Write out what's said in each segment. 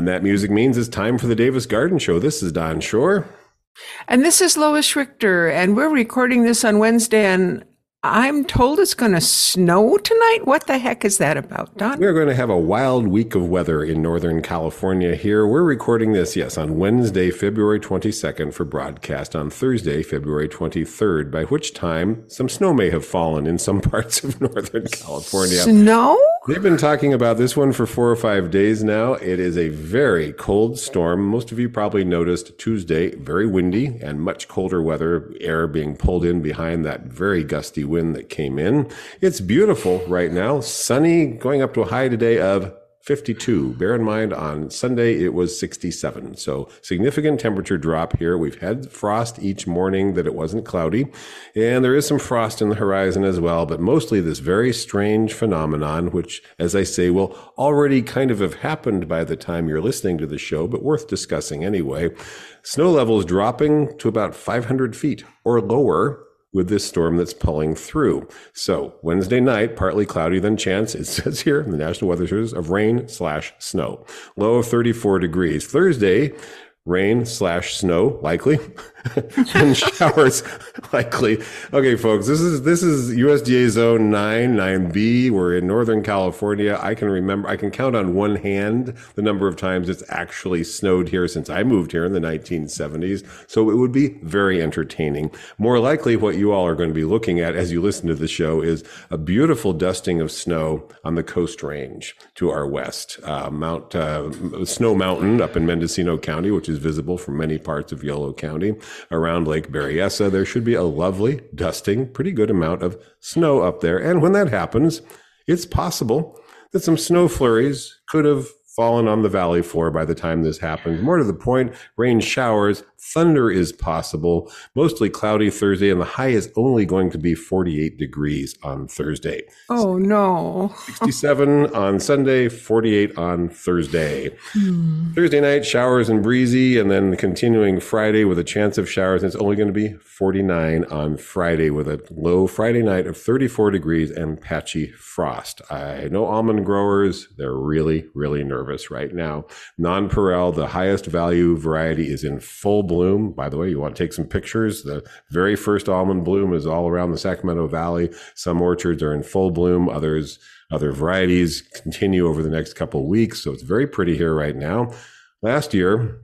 And that music means it's time for the Davis Garden Show. This is Don Shor. And this is Lois Richter, and we're recording this on Wednesday, and I'm told it's going to snow tonight. What the heck is that about, Don? We're going to have a wild week of weather in Northern California here. We're recording this, yes, on Wednesday, February 22nd for broadcast on Thursday, February 23rd, by which time some snow may have fallen in some parts of Northern California. Snow? They've been talking about this one for four or five days now. It is a very cold storm. Most of you probably noticed Tuesday, very windy and much colder weather, air being pulled in behind that very gusty wind that came in. It's beautiful right now, sunny, going up to a high today of 52. Bear in mind on Sunday it was 67. So significant temperature drop here. We've had frost each morning that it wasn't cloudy. And there is some frost in the horizon as well, but mostly this very strange phenomenon, which, as I say, will already kind of have happened by the time you're listening to the show, but worth discussing anyway. Snow levels dropping to about 500 feet or lower with this storm that's pulling through. So Wednesday night, partly cloudy, then chance, it says here in the National Weather Service, of rain slash snow. Low of 34 degrees. Thursday, rain slash snow likely and showers likely. Okay folks this is this is usda zone 9 9b we're in northern california. I can remember i can count on one hand the number of times it's actually snowed here since i moved here in the 1970s so it would be very entertaining. More likely what you all are going to be looking at as you listen to the show is a beautiful dusting of snow on the coast range to our west. Uh, mount uh, snow mountain up in mendocino county which is visible from many parts of yolo county around Lake Berryessa. There should be a lovely, dusting, pretty good amount of snow up there. And when that happens, it's possible that some snow flurries could have fallen on the valley floor by the time this happens. More to the point, rain showers, thunder is possible, mostly cloudy Thursday, and the high is only going to be 48 degrees on Thursday. Oh, no. 67 on Sunday, 48 on Thursday. Hmm. Thursday night, showers and breezy, and then continuing Friday with a chance of showers. And it's only going to be 49 on Friday with a low Friday night of 34 degrees and patchy frost. I know almond growers, they're really, really nervous right now. Nonpareil, the highest value variety, is in full bloom. By the way, you want to take some pictures. The very first almond bloom is all around the Sacramento Valley. Some orchards are in full bloom, others other varieties continue over the next couple of weeks. So it's very pretty here right now. Last year,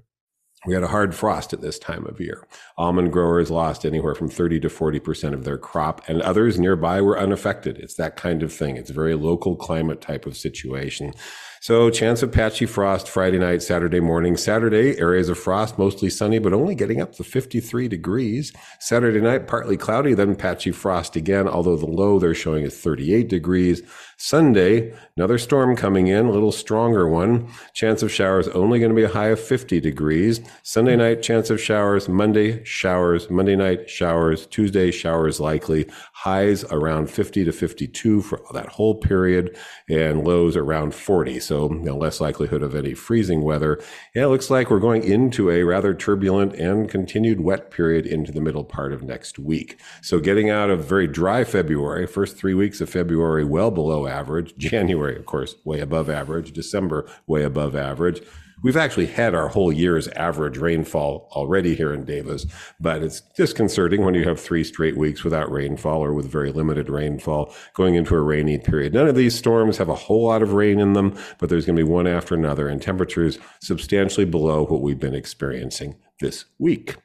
we had a hard frost at this time of year. Almond growers lost anywhere from 30 to 40% of their crop, and others nearby were unaffected. It's that kind of thing. It's a very local climate type of situation. So, chance of patchy frost Friday night, Saturday morning. Saturday, areas of frost, mostly sunny, but only getting up to 53 degrees. Saturday night, partly cloudy, then patchy frost again, although the low they're showing is 38 degrees. Sunday, another storm coming in, a little stronger one. Chance of showers only going to be a high of 50 degrees. Sunday night, chance of showers. Monday, showers. Monday night, showers. Tuesday, showers likely. Highs around 50 to 52 for that whole period, and lows around 40. So, you know, less likelihood of any freezing weather. Yeah, it looks like we're going into a rather turbulent and continued wet period into the middle part of next week. So, getting out of very dry February, first three weeks of February, well below average. January, of course, way above average. December, way above average. We've actually had our whole year's average rainfall already here in Davis, but it's disconcerting when you have three straight weeks without rainfall or with very limited rainfall going into a rainy period. None of these storms have a whole lot of rain in them, but there's going to be one after another, and temperatures substantially below what we've been experiencing this week.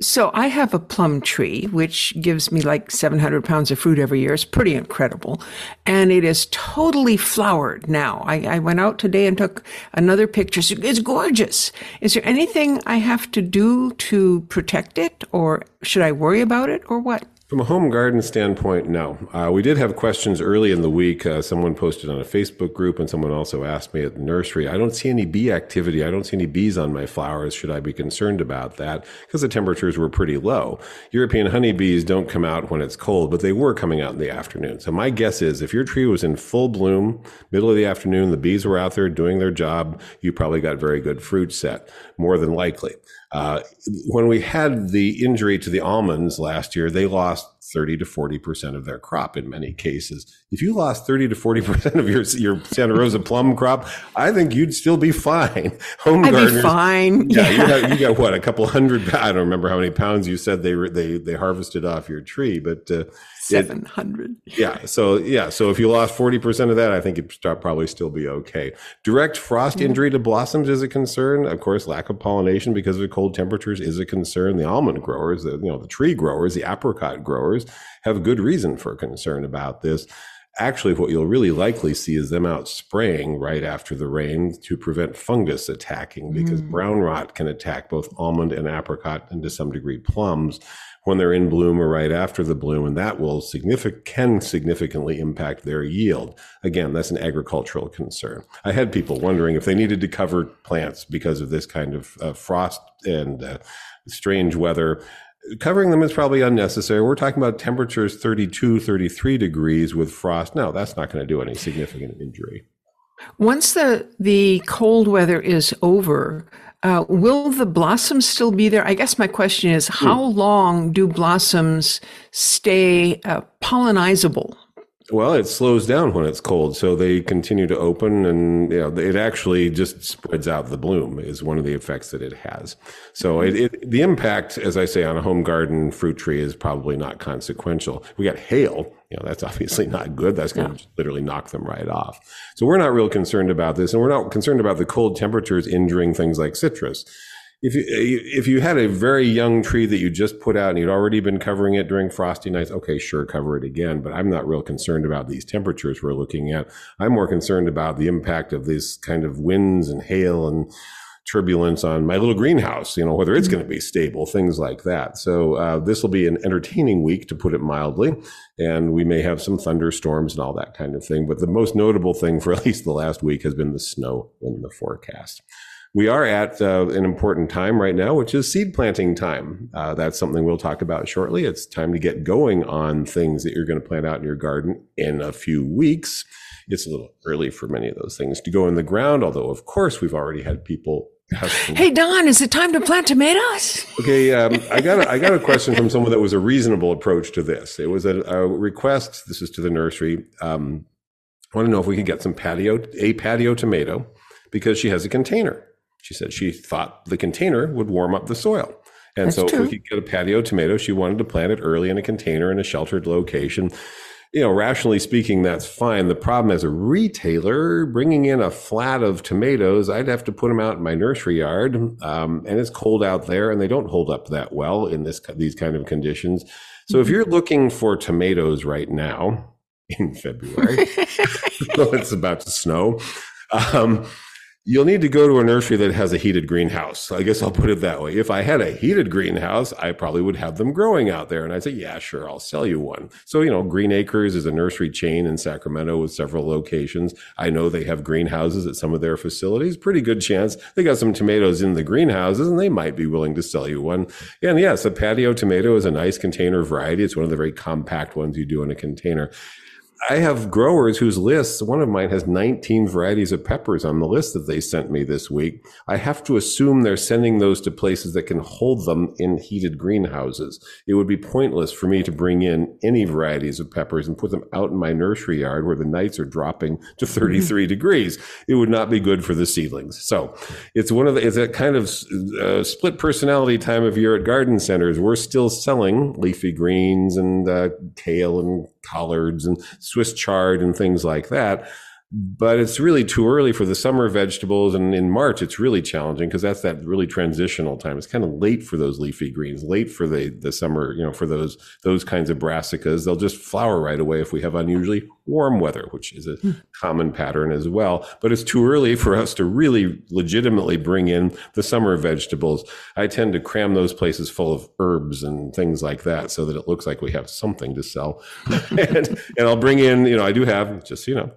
So I have a plum tree, which gives me like 700 pounds of fruit every year. It's pretty incredible. And it is totally flowered now. I, I went out today and took another picture. It's gorgeous. Is there anything I have to do to protect it or should I worry about it or what? From a home garden standpoint, no. Uh, we did have questions early in the week. Uh, someone posted on a Facebook group, and someone also asked me at the nursery. I don't see any bee activity. I don't see any bees on my flowers. Should I be concerned about that? Because the temperatures were pretty low. European honeybees don't come out when it's cold, but they were coming out in the afternoon. So my guess is if your tree was in full bloom, middle of the afternoon, the bees were out there doing their job, you probably got very good fruit set, more than likely. Uh, when we had the injury to the almonds last year, they lost 30 to 40% of their crop in many cases. If you lost 30 to 40% of your, your Santa Rosa plum crop, I think you'd still be fine. Home I'd gardeners. Be fine. Yeah. yeah. You, got, you, got, what? A couple hundred, I don't remember how many pounds you said they, they, they harvested off your tree, but, uh, 700. yeah. So, yeah. So if you lost 40% of that, I think it'd probably still be okay. Direct frost mm-hmm. injury to blossoms is a concern. Of course, lack of pollination because of cold temperatures is a concern. The almond growers, the, you know, the tree growers, the apricot growers have good reason for concern about this. Actually, what you'll really likely see is them out spraying right after the rain to prevent fungus attacking because mm. brown rot can attack both almond and apricot and to some degree plums when they're in bloom or right after the bloom, and that will significant can significantly impact their yield. Again, that's an agricultural concern. I had people wondering if they needed to cover plants because of this kind of uh, frost and uh, strange weather. Covering them is probably unnecessary. We're talking about temperatures 32, 33 degrees with frost. No, that's not going to do any significant injury. Once the the cold weather is over, uh, will the blossoms still be there? I guess my question is, hmm. how long do blossoms stay uh, pollinizable? Well, it slows down when it's cold, so they continue to open, and you know, it actually just spreads out the bloom. Is one of the effects that it has. So, mm-hmm. it, it, the impact, as I say, on a home garden fruit tree is probably not consequential. We got hail, you know, that's obviously not good. That's going to literally knock them right off. So, we're not real concerned about this, and we're not concerned about the cold temperatures injuring things like citrus if you if you had a very young tree that you just put out and you'd already been covering it during frosty nights, okay, sure, cover it again. But I'm not real concerned about these temperatures we're looking at. I'm more concerned about the impact of these kind of winds and hail and turbulence on my little greenhouse. You know whether it's mm-hmm. going to be stable, things like that. So uh, this will be an entertaining week, to put it mildly, and we may have some thunderstorms and all that kind of thing. But the most notable thing for at least the last week has been the snow in the forecast we are at uh, an important time right now, which is seed planting time. Uh, that's something we'll talk about shortly. It's time to get going on things that you're going to plant out in your garden in a few weeks. It's a little early for many of those things to go in the ground, although, of course, we've already had people. Hey Don, is it time to plant tomatoes? Okay, um, I got a, I got a question from someone that was a reasonable approach to this. It was a, a request. This is to the nursery. Um, I want to know if we could get some patio a patio tomato because she has a container she said she thought the container would warm up the soil. And That's so true. if we could get a patio tomato, she wanted to plant it early in a container in a sheltered location. You know, rationally speaking, that's fine. The problem as a retailer, bringing in a flat of tomatoes, I'd have to put them out in my nursery yard, um, and it's cold out there, and they don't hold up that well in this these kind of conditions. So if mm-hmm. you're looking for tomatoes right now in February, it's about to snow. Um, You'll need to go to a nursery that has a heated greenhouse. I guess I'll put it that way. If I had a heated greenhouse, I probably would have them growing out there. And I'd say, yeah, sure, I'll sell you one. So, you know, Green Acres is a nursery chain in Sacramento with several locations. I know they have greenhouses at some of their facilities. Pretty good chance they got some tomatoes in the greenhouses and they might be willing to sell you one. And yes, a patio tomato is a nice container variety. It's one of the very compact ones you do in a container. I have growers whose lists, one of mine has 19 varieties of peppers on the list that they sent me this week. I have to assume they're sending those to places that can hold them in heated greenhouses. It would be pointless for me to bring in any varieties of peppers and put them out in my nursery yard where the nights are dropping to 33 degrees. It would not be good for the seedlings. So it's one of the, it's a kind of uh, split personality time of year at garden centers. We're still selling leafy greens and uh, kale and collards and Swiss chard and things like that. But it's really too early for the summer vegetables. And in March, it's really challenging because that's that really transitional time. It's kind of late for those leafy greens, late for the, the summer, you know, for those, those kinds of brassicas. They'll just flower right away if we have unusually warm weather, which is a hmm. common pattern as well. But it's too early for us to really legitimately bring in the summer vegetables. I tend to cram those places full of herbs and things like that so that it looks like we have something to sell. and, and I'll bring in, you know, I do have just, you know,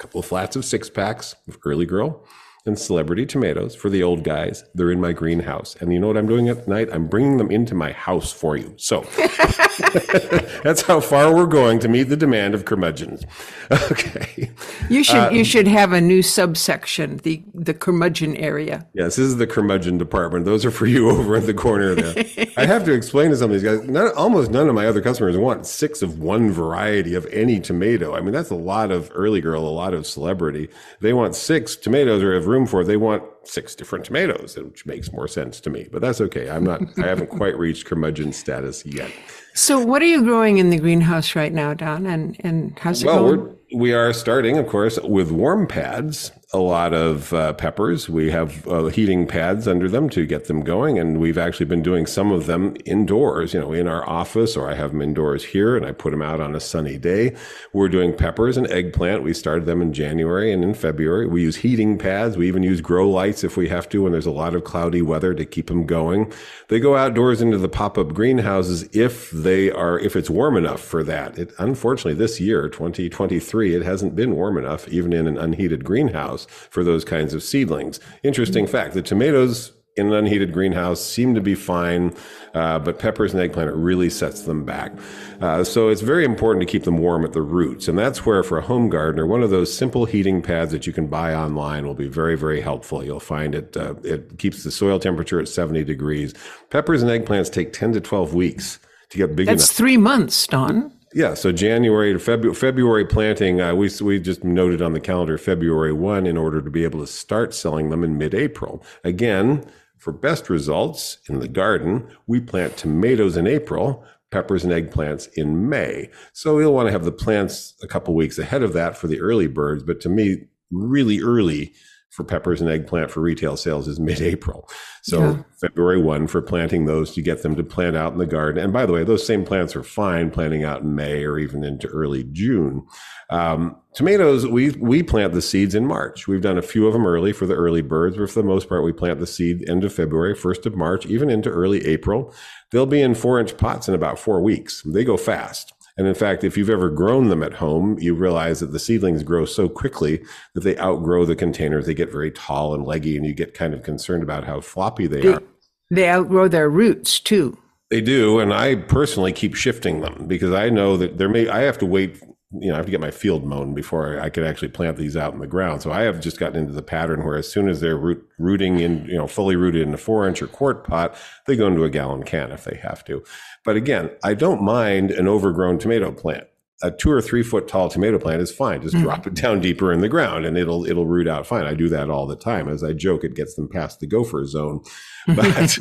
couple of flats of six packs of early girl and celebrity tomatoes for the old guys. They're in my greenhouse. And you know what I'm doing at night? I'm bringing them into my house for you. So that's how far we're going to meet the demand of curmudgeons. Okay. You should uh, you should have a new subsection, the the curmudgeon area. Yes, this is the curmudgeon department. Those are for you over in the corner there. I have to explain to some of these guys, none, almost none of my other customers want six of one variety of any tomato. I mean, that's a lot of early girl, a lot of celebrity. They want six tomatoes or have room for, they want six different tomatoes, which makes more sense to me. But that's okay. I'm not. I haven't quite reached curmudgeon status yet. So, what are you growing in the greenhouse right now, Don? And and how's it well, going? Well, we are starting, of course, with warm pads a lot of uh, peppers. We have uh, heating pads under them to get them going, and we've actually been doing some of them indoors. You know, in our office, or I have them indoors here, and I put them out on a sunny day. We're doing peppers and eggplant. We started them in January and in February. We use heating pads. We even use grow lights if we have to when there's a lot of cloudy weather to keep them going. They go outdoors into the pop-up greenhouses if they are if it's warm enough for that. It unfortunately this year, 2023, it hasn't been warm enough even in an unheated greenhouse for those kinds of seedlings. Interesting fact: the tomatoes in an unheated greenhouse seem to be fine, uh, but peppers and eggplant it really sets them back. Uh, so it's very important to keep them warm at the roots, and that's where for a home gardener, one of those simple heating pads that you can buy online will be very, very helpful. You'll find it uh, it keeps the soil temperature at 70 degrees. Peppers and eggplants take 10 to 12 weeks to get big That's enough. three months, Don. Yeah, so January to February, February planting, uh, we we just noted on the calendar February one in order to be able to start selling them in mid-April. Again, for best results in the garden, we plant tomatoes in April, peppers and eggplants in May. So you'll want to have the plants a couple weeks ahead of that for the early birds, but to me, really early for peppers and eggplant for retail sales is mid-April. So yeah. February 1 for planting those to get them to plant out in the garden. And by the way, those same plants are fine planting out in May or even into early June. Um, tomatoes, we, we plant the seeds in March. We've done a few of them early for the early birds, but for the most part, we plant the seed end of February, 1st of March, even into early April. They'll be in four inch pots in about four weeks. They go fast. And in fact, if you've ever grown them at home, you realize that the seedlings grow so quickly that they outgrow the containers. They get very tall and leggy, and you get kind of concerned about how floppy they, they are. They outgrow their roots too. They do, and I personally keep shifting them because I know that there may I have to wait you know, I have to get my field mown before I could actually plant these out in the ground. So I have just gotten into the pattern where as soon as they're root, rooting in, you know, fully rooted in a four inch or quart pot, they go into a gallon can if they have to. But again, I don't mind an overgrown tomato plant a two or three foot tall tomato plant is fine. Just mm-hmm. drop it down deeper in the ground and it'll it'll root out fine. I do that all the time. As I joke, it gets them past the gopher zone. But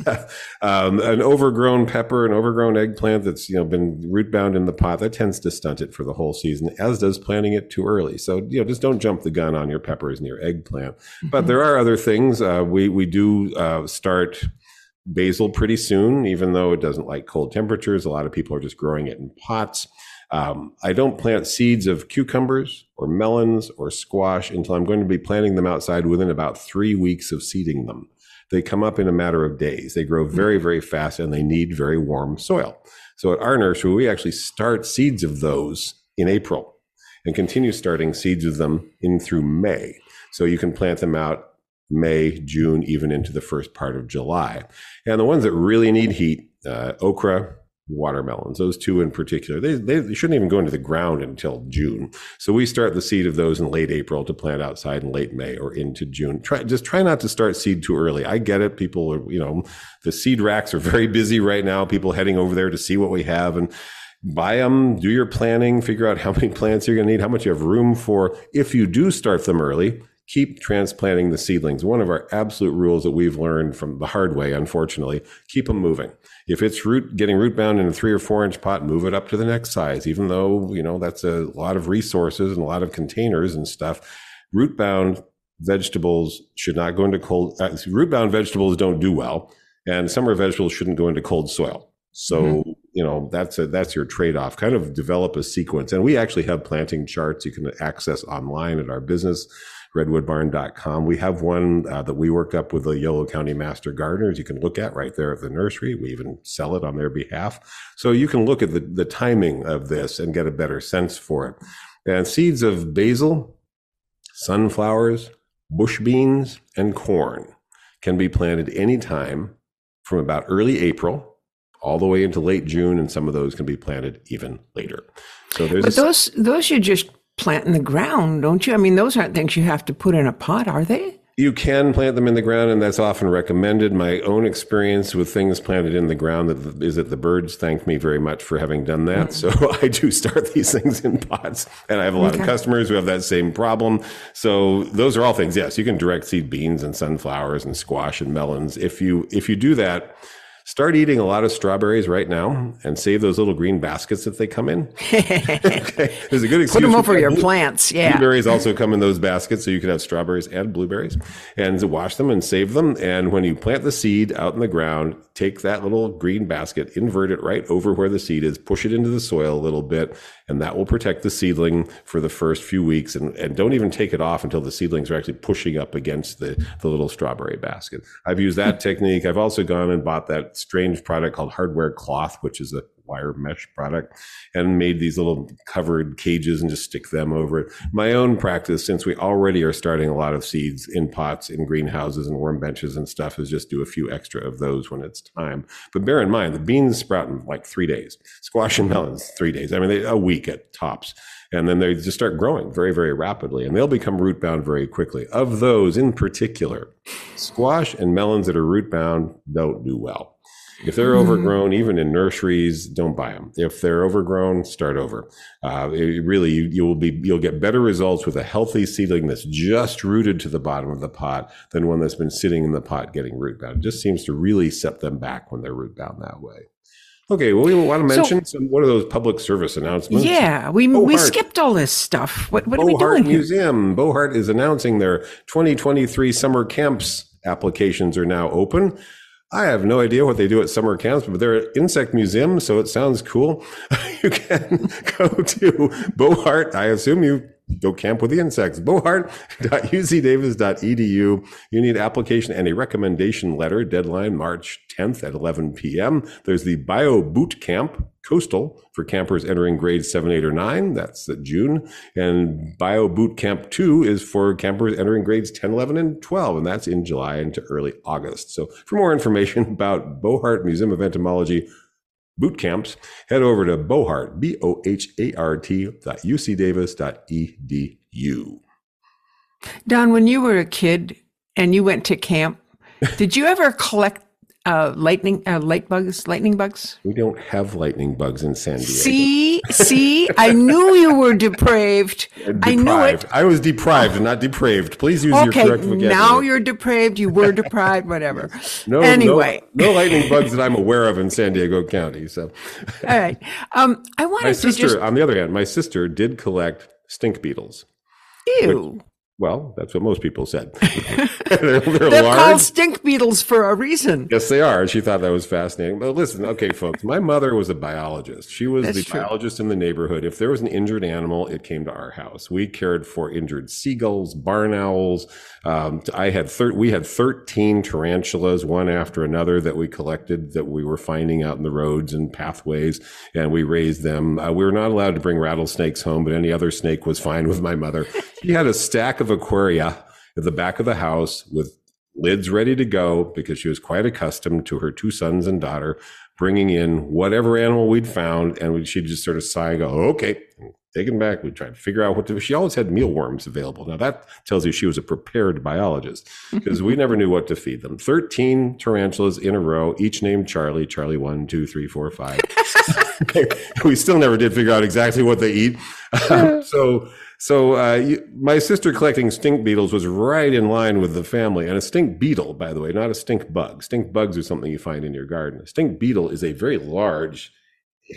um, an overgrown pepper, an overgrown eggplant that's you know been root bound in the pot, that tends to stunt it for the whole season, as does planting it too early. So you know, just don't jump the gun on your peppers and your eggplant. Mm-hmm. But there are other things. Uh, we we do uh, start basil pretty soon, even though it doesn't like cold temperatures. A lot of people are just growing it in pots. Um, I don't plant seeds of cucumbers or melons or squash until I'm going to be planting them outside within about three weeks of seeding them. They come up in a matter of days. They grow very, very fast and they need very warm soil. So at our nursery, we actually start seeds of those in April and continue starting seeds of them in through May. So you can plant them out May, June, even into the first part of July. And the ones that really need heat, uh, okra, watermelons, those two in particular, they, they shouldn't even go into the ground until June. So we start the seed of those in late April to plant outside in late May or into June. Try, just try not to start seed too early. I get it. People are, you know, the seed racks are very busy right now. People heading over there to see what we have and buy them, do your planning, figure out how many plants you're going to need, how much you have room for. If you do start them early, keep transplanting the seedlings. One of our absolute rules that we've learned from the hard way, unfortunately, keep them moving. If it's root getting root bound in a three or four inch pot, move it up to the next size, even though, you know, that's a lot of resources and a lot of containers and stuff. Root bound vegetables should not go into cold, uh, root bound vegetables don't do well. And summer vegetables shouldn't go into cold soil. So, mm-hmm. you know, that's a, that's your trade off. Kind of develop a sequence. And we actually have planting charts you can access online at our business redwoodbarn.com. We have one uh, that we worked up with the Yolo County Master Gardeners. You can look at right there at the nursery. We even sell it on their behalf. So you can look at the, the timing of this and get a better sense for it. And seeds of basil, sunflowers, bush beans, and corn can be planted anytime from about early April all the way into late June, and some of those can be planted even later. So there's but those those you just plant in the ground, don't you? I mean, those aren't things you have to put in a pot, are they? You can plant them in the ground, and that's often recommended. My own experience with things planted in the ground is that the birds thank me very much for having done that. Mm. So I do start these things in pots, and I have a lot okay. of customers who have that same problem. So those are all things. Yes, you can direct seed beans and sunflowers and squash and melons. If you if you do that, Start eating a lot of strawberries right now and save those little green baskets that they come in. okay. There's a good excuse. Put them over your blue- plants. Yeah. Blueberries also come in those baskets. So you can have strawberries and blueberries and wash them and save them. And when you plant the seed out in the ground, take that little green basket, invert it right over where the seed is, push it into the soil a little bit, and that will protect the seedling for the first few weeks. And, and don't even take it off until the seedlings are actually pushing up against the, the little strawberry basket. I've used that technique. I've also gone and bought that strange product called hardware cloth, which is a wire mesh product and made these little covered cages and just stick them over it. My own practice, since we already are starting a lot of seeds in pots, in greenhouses and worm benches and stuff, is just do a few extra of those when it's time. But bear in mind, the beans sprout in like three days, squash and melons, three days. I mean, they, a week at tops. And then they just start growing very, very rapidly and they'll become root bound very quickly. Of those in particular, squash and melons that are root bound don't do well if they're mm-hmm. overgrown, even in nurseries, don't buy them. If they're overgrown, start over. Uh, it really, you, you will be you'll get better results with a healthy seedling that's just rooted to the bottom of the pot than one that's been sitting in the pot getting root bound. It just seems to really set them back when they're root bound that way. Okay, well, we want to mention so, some. What are those public service announcements? Yeah, we Bohart. we skipped all this stuff. What what Bohart are we doing Museum. Here? Bohart is announcing their 2023 summer camps applications are now open. I have no idea what they do at summer camps, but they're at insect museum, so it sounds cool. you can go to Bohart. I assume you go camp with the insects. Bohart.ucdavis.edu. You need application and a recommendation letter. Deadline March 10th at 11 p.m. There's the Bio Boot Camp Coastal for campers entering grades 7, 8, or 9. That's June. And Bio Boot Camp 2 is for campers entering grades 10, 11, and 12. And that's in July into early August. So for more information about Bohart Museum of Entomology, boot camps, head over to Bohart, B O H A R T dot UC edu. Don, when you were a kid and you went to camp, did you ever collect uh, lightning, uh, light bugs, lightning bugs. We don't have lightning bugs in San Diego. See, see, I knew you were depraved. deprived. I knew it. I was deprived, not depraved. Please use okay, your correct vocabulary. now you're depraved. You were deprived. Whatever. no, anyway, no, no, lightning bugs that I'm aware of in San Diego County. So, all right. Um, I wanted my sister, to just... on the other hand, my sister did collect stink beetles. Ew. Which, well, that's what most people said. they're, they're, they're called stink beetles for a reason. Yes, they are. She thought that was fascinating. But listen, okay, folks, my mother was a biologist. She was that's the true. biologist in the neighborhood. If there was an injured animal, it came to our house. We cared for injured seagulls, barn owls. Um, I had thir- we had 13 tarantulas, one after another, that we collected that we were finding out in the roads and pathways, and we raised them. Uh, we were not allowed to bring rattlesnakes home, but any other snake was fine with my mother. She had a stack of aquaria at the back of the house with lids ready to go because she was quite accustomed to her two sons and daughter bringing in whatever animal we'd found. And she'd just sort of sigh and go, okay, take them back. We tried to figure out what to, she always had mealworms available. Now that tells you she was a prepared biologist because we never knew what to feed them. 13 tarantulas in a row, each named Charlie, Charlie one, two, three, four, five. we still never did figure out exactly what they eat. Um, so So uh, you, my sister collecting stink beetles was right in line with the family. And a stink beetle, by the way, not a stink bug. Stink bugs are something you find in your garden. A stink beetle is a very large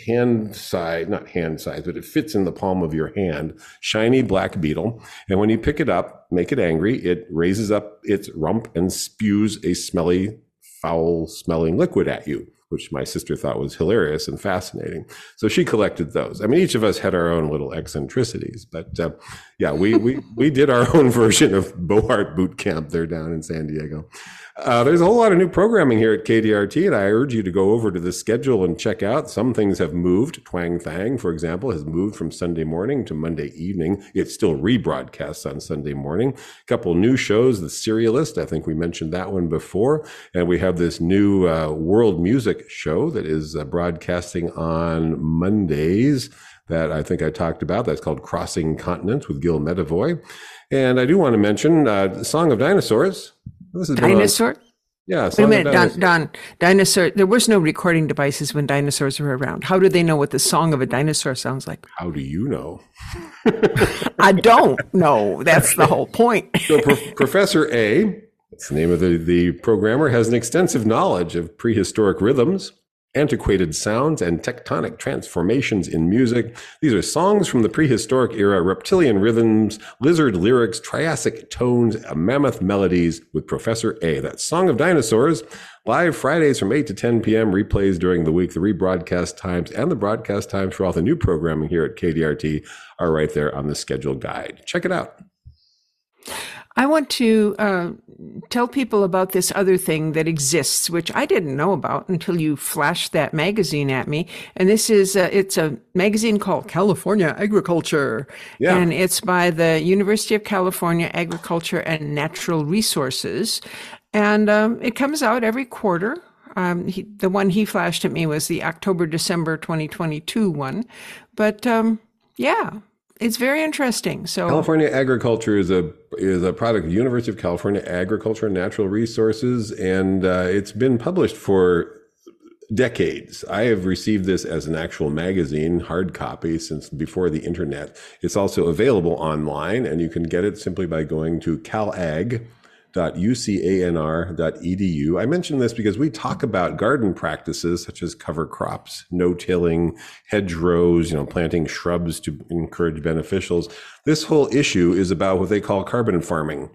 hand size, not hand size, but it fits in the palm of your hand, shiny black beetle. And when you pick it up, make it angry, it raises up its rump and spews a smelly, foul smelling liquid at you which my sister thought was hilarious and fascinating. So she collected those. I mean, each of us had our own little eccentricities, but uh, yeah, we, we, we did our own version of Bohart Boot Camp there down in San Diego. Uh, there's a whole lot of new programming here at KDRT, and I urge you to go over to the schedule and check out. Some things have moved. Twang Thang, for example, has moved from Sunday morning to Monday evening. It still rebroadcasts on Sunday morning. A couple new shows, The Serialist, I think we mentioned that one before. And we have this new uh, world music show that is uh, broadcasting on Mondays that I think I talked about. That's called Crossing Continents with Gil Medavoy. And I do want to mention uh, Song of Dinosaurs this is dinosaur. On, yeah. Wait a minute, Don, Don. Dinosaur. There was no recording devices when dinosaurs were around. How do they know what the song of a dinosaur sounds like? How do you know? I don't know. That's the whole point. so, Pro- Professor A, that's the name of the, the programmer, has an extensive knowledge of prehistoric rhythms antiquated sounds and tectonic transformations in music. These are songs from the prehistoric era, reptilian rhythms, lizard lyrics, Triassic tones, mammoth melodies with Professor A. That Song of Dinosaurs. Live Fridays from 8 to 10 p.m., replays during the week. The rebroadcast times and the broadcast times for all the new programming here at KDRT are right there on the schedule guide. Check it out. I want to uh, tell people about this other thing that exists, which I didn't know about until you flashed that magazine at me. And this is uh, it's a magazine called California Agriculture, yeah. and it's by the University of California Agriculture and Natural Resources, and um, it comes out every quarter. Um, he, the one he flashed at me was the October December 2022 one, but um, yeah, it's very interesting. So California agriculture is a is a product of University of California Agriculture and Natural Resources, and uh, it's been published for decades. I have received this as an actual magazine, hard copy, since before the internet. It's also available online, and you can get it simply by going to CalAg www.ucanr.edu. I mention this because we talk about garden practices such as cover crops, no-tilling, hedgerows, you know, planting shrubs to encourage beneficials. This whole issue is about what they call carbon farming.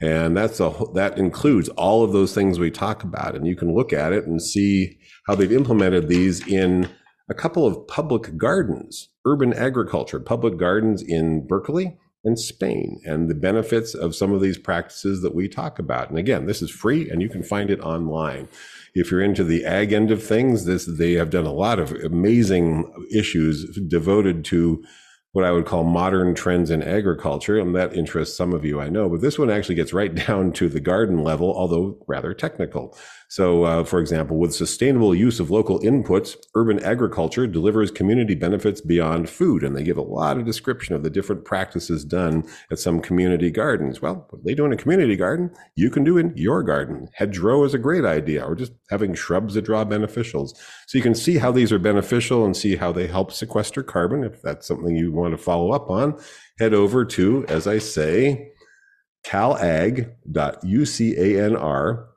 And that's a, that includes all of those things we talk about. And you can look at it and see how they've implemented these in a couple of public gardens, urban agriculture, public gardens in Berkeley and Spain and the benefits of some of these practices that we talk about. And again, this is free and you can find it online. If you're into the ag end of things, this they have done a lot of amazing issues devoted to what I would call modern trends in agriculture, and that interests some of you, I know. But this one actually gets right down to the garden level, although rather technical. So, uh, for example, with sustainable use of local inputs, urban agriculture delivers community benefits beyond food. And they give a lot of description of the different practices done at some community gardens. Well, what they do in a community garden, you can do in your garden. Hedgerow is a great idea, or just having shrubs that draw beneficials. So you can see how these are beneficial and see how they help sequester carbon. If that's something you want to follow up on, head over to, as I say, calag.ucanr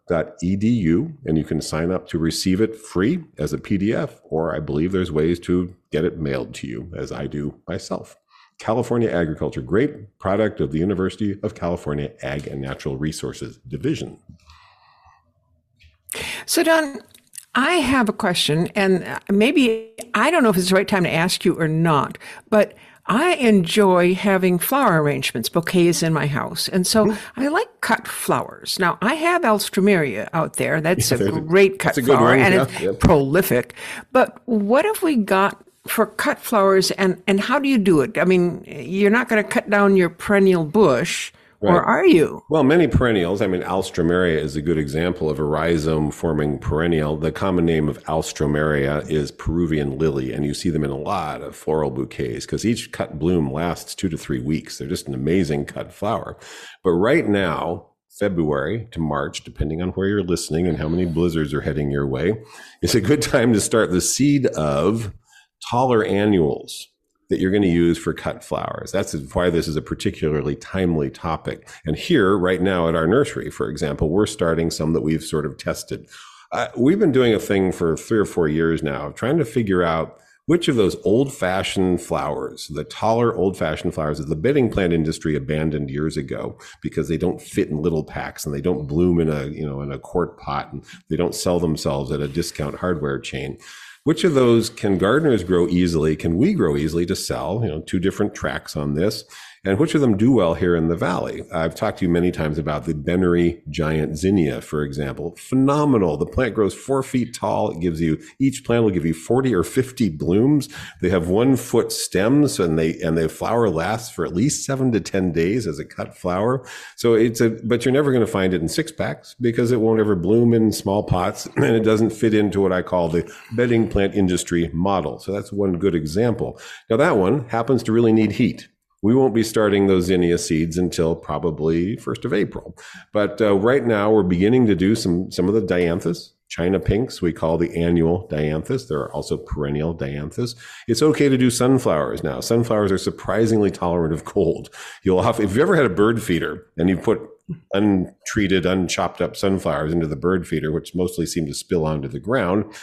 edu and you can sign up to receive it free as a PDF, or I believe there's ways to get it mailed to you, as I do myself. California Agriculture, great product of the University of California Ag and Natural Resources Division. So, Don, I have a question, and maybe I don't know if it's the right time to ask you or not, but I enjoy having flower arrangements, bouquets in my house. And so mm-hmm. I like cut flowers. Now, I have alstroemeria out there. That's a great cut a flower and yeah, it's prolific. But what have we got for cut flowers and, and how do you do it? I mean, you're not going to cut down your perennial bush. Right. Or are you? Well, many perennials. I mean, Alstroemeria is a good example of a rhizome forming perennial. The common name of Alstroemeria is Peruvian lily, and you see them in a lot of floral bouquets because each cut bloom lasts two to three weeks. They're just an amazing cut flower. But right now, February to March, depending on where you're listening and how many blizzards are heading your way, is a good time to start the seed of taller annuals that you're going to use for cut flowers. That's why this is a particularly timely topic. And here, right now at our nursery, for example, we're starting some that we've sort of tested. Uh, we've been doing a thing for three or four years now, trying to figure out which of those old fashioned flowers, the taller old fashioned flowers that the bedding plant industry abandoned years ago because they don't fit in little packs and they don't bloom in a, you know, in a quart pot and they don't sell themselves at a discount hardware chain. Which of those can gardeners grow easily? Can we grow easily to sell? You know, two different tracks on this and which of them do well here in the valley. I've talked to you many times about the Benary giant zinnia, for example. Phenomenal. The plant grows four feet tall. It gives you, each plant will give you 40 or 50 blooms. They have one foot stems and they, and the flower lasts for at least seven to 10 days as a cut flower. So it's a, but you're never going to find it in six packs because it won't ever bloom in small pots and it doesn't fit into what I call the bedding plant industry model. So that's one good example. Now that one happens to really need heat we won't be starting those zinnia seeds until probably 1st of April. But uh, right now, we're beginning to do some, some of the dianthus. China pinks, we call the annual dianthus. There are also perennial dianthus. It's okay to do sunflowers now. Sunflowers are surprisingly tolerant of cold. You'll have, if you've ever had a bird feeder and you put untreated, unchopped up sunflowers into the bird feeder, which mostly seem to spill onto the ground,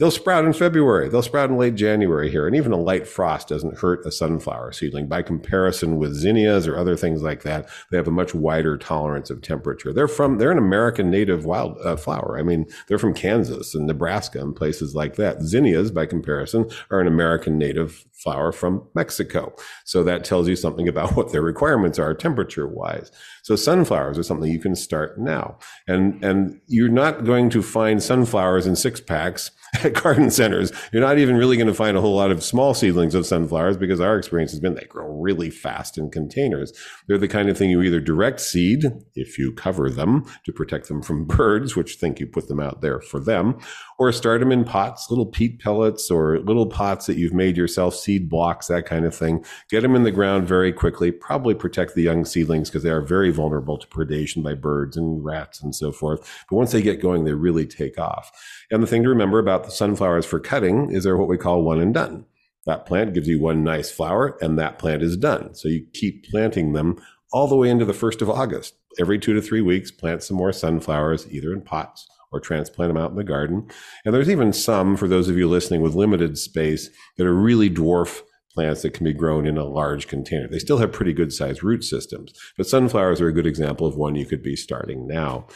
They'll sprout in February. They'll sprout in late January here. And even a light frost doesn't hurt a sunflower seedling. By comparison with zinnias or other things like that, they have a much wider tolerance of temperature. They're from, they're an American native wild uh, flower. I mean, they're from Kansas and Nebraska and places like that. Zinnias, by comparison, are an American native flower from Mexico. So that tells you something about what their requirements are temperature wise. So sunflowers are something you can start now. And, and you're not going to find sunflowers in six packs at garden centers. You're not even really going to find a whole lot of small seedlings of sunflowers because our experience has been they grow really fast in containers. They're the kind of thing you either direct seed if you cover them to protect them from birds, which think you put them out there for them, or start them in pots, little peat pellets or little pots that you've made yourself, seed blocks, that kind of thing. Get them in the ground very quickly. Probably protect the young seedlings because they are very vulnerable to predation by birds and rats and so forth. But once they get going, they really take off. And the thing to remember about the sunflowers for cutting is they're what we call one and done. That plant gives you one nice flower and that plant is done. So you keep planting them all the way into the 1st of August. Every two to three weeks, plant some more sunflowers, either in pots or transplant them out in the garden. And there's even some, for those of you listening with limited space, that are really dwarf plants that can be grown in a large container. They still have pretty good sized root systems, but sunflowers are a good example of one you could be starting now.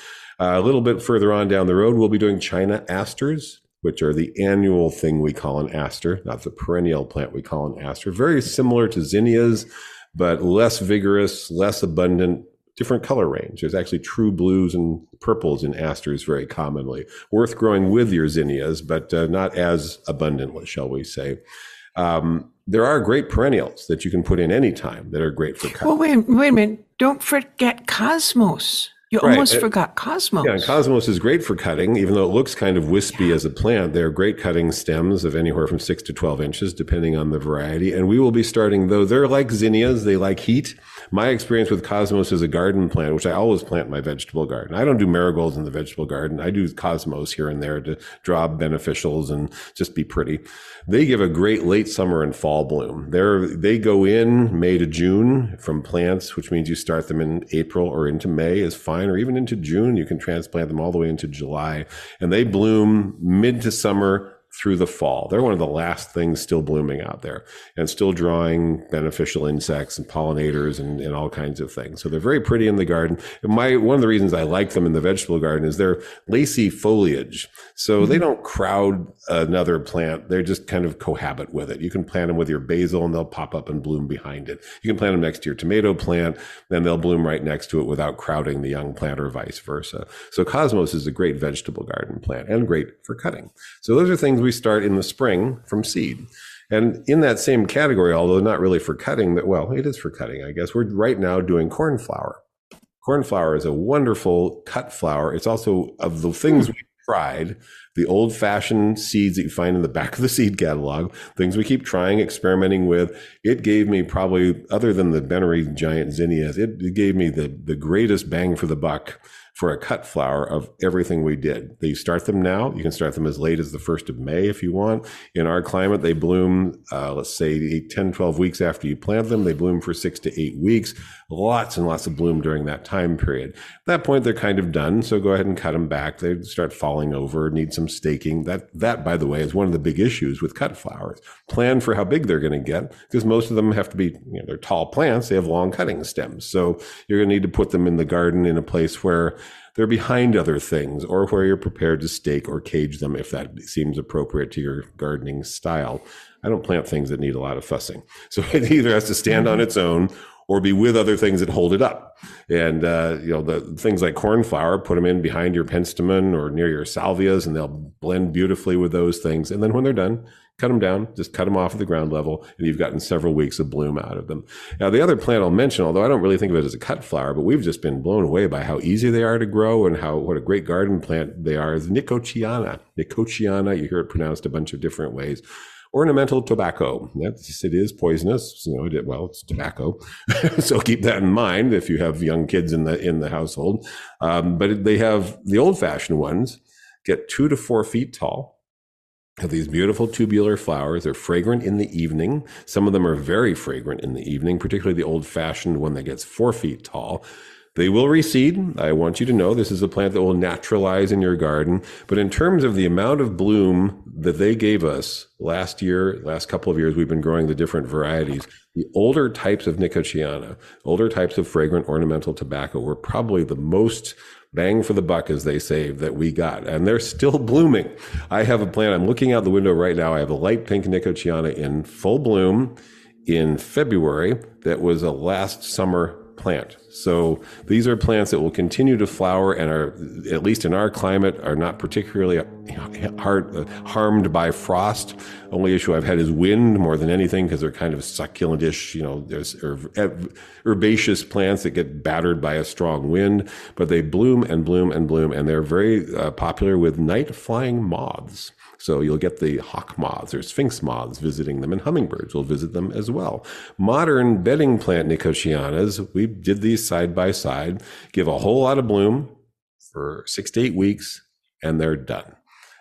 Uh, a little bit further on down the road, we'll be doing China asters, which are the annual thing we call an aster, not the perennial plant we call an aster. Very similar to zinnias, but less vigorous, less abundant, different color range. There's actually true blues and purples in asters very commonly. Worth growing with your zinnias, but uh, not as abundantly, shall we say. Um, there are great perennials that you can put in any time that are great for cutting. Well, wait, wait a minute. Don't forget cosmos. You right. almost it, forgot cosmos. Yeah, cosmos is great for cutting, even though it looks kind of wispy yeah. as a plant. They're great cutting stems of anywhere from six to 12 inches, depending on the variety. And we will be starting, though they're like zinnias, they like heat. My experience with cosmos as a garden plant, which I always plant in my vegetable garden. I don't do marigolds in the vegetable garden. I do cosmos here and there to draw beneficials and just be pretty. They give a great late summer and fall bloom. They're, they go in May to June from plants, which means you start them in April or into May is fine, or even into June. You can transplant them all the way into July and they bloom mid to summer through the fall. They're one of the last things still blooming out there and still drawing beneficial insects and pollinators and, and all kinds of things. So they're very pretty in the garden. And my one of the reasons I like them in the vegetable garden is they're lacy foliage. So mm-hmm. they don't crowd another plant. They're just kind of cohabit with it. You can plant them with your basil and they'll pop up and bloom behind it. You can plant them next to your tomato plant, then they'll bloom right next to it without crowding the young plant or vice versa. So cosmos is a great vegetable garden plant and great for cutting. So those are things we start in the spring from seed. And in that same category, although not really for cutting, that well, it is for cutting, I guess. We're right now doing cornflower. Cornflower is a wonderful cut flower. It's also of the things we tried, the old fashioned seeds that you find in the back of the seed catalog, things we keep trying, experimenting with. It gave me probably, other than the Benary giant zinnias, it, it gave me the, the greatest bang for the buck for a cut flower of everything we did. They start them now. You can start them as late as the 1st of May if you want. In our climate, they bloom, uh, let's say, eight, 10, 12 weeks after you plant them. They bloom for six to eight weeks. Lots and lots of bloom during that time period. At that point, they're kind of done. So go ahead and cut them back. They start falling over, need some staking. That, that, by the way, is one of the big issues with cut flowers. Plan for how big they're going to get because most of them have to be, you know, they're tall plants. They have long cutting stems. So you're going to need to put them in the garden in a place where they're behind other things or where you're prepared to stake or cage them if that seems appropriate to your gardening style. I don't plant things that need a lot of fussing. So it either has to stand on mm-hmm. its own or be with other things that hold it up. And, uh, you know, the things like cornflower, put them in behind your penstemon or near your salvias and they'll blend beautifully with those things. And then when they're done, cut them down, just cut them off at the ground level, and you've gotten several weeks of bloom out of them. Now, the other plant I'll mention, although I don't really think of it as a cut flower, but we've just been blown away by how easy they are to grow and how what a great garden plant they are is Nicotiana. Nicotiana, you hear it pronounced a bunch of different ways. Ornamental tobacco. It is poisonous. You know, it, well, it's tobacco, so keep that in mind if you have young kids in the in the household. Um, but they have the old-fashioned ones get two to four feet tall have these beautiful tubular flowers. They're fragrant in the evening. Some of them are very fragrant in the evening, particularly the old fashioned one that gets four feet tall. They will reseed. I want you to know this is a plant that will naturalize in your garden. But in terms of the amount of bloom that they gave us last year, last couple of years, we've been growing the different varieties. The older types of Nicotiana, older types of fragrant ornamental tobacco were probably the most bang for the buck, as they say, that we got. And they're still blooming. I have a plant. I'm looking out the window right now. I have a light pink Nicotiana in full bloom in February that was a last summer plant. So these are plants that will continue to flower and are, at least in our climate, are not particularly hard, uh, harmed by frost. Only issue I've had is wind more than anything because they're kind of succulentish, you know, there's herbaceous plants that get battered by a strong wind, but they bloom and bloom and bloom, and they're very uh, popular with night flying moths. So you'll get the hawk moths or sphinx moths visiting them, and hummingbirds will visit them as well. Modern bedding plant nicotianas, we did these side by side, give a whole lot of bloom for six to eight weeks, and they're done.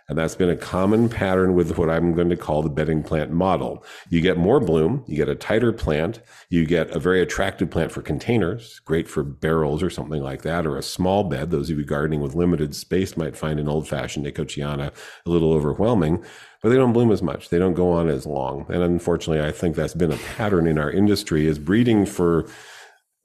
And that's been a common pattern with what I'm going to call the bedding plant model. You get more bloom, you get a tighter plant, you get a very attractive plant for containers, great for barrels or something like that, or a small bed. Those of you gardening with limited space might find an old fashioned Nicotiana a little overwhelming, but they don't bloom as much. They don't go on as long. And unfortunately, I think that's been a pattern in our industry is breeding for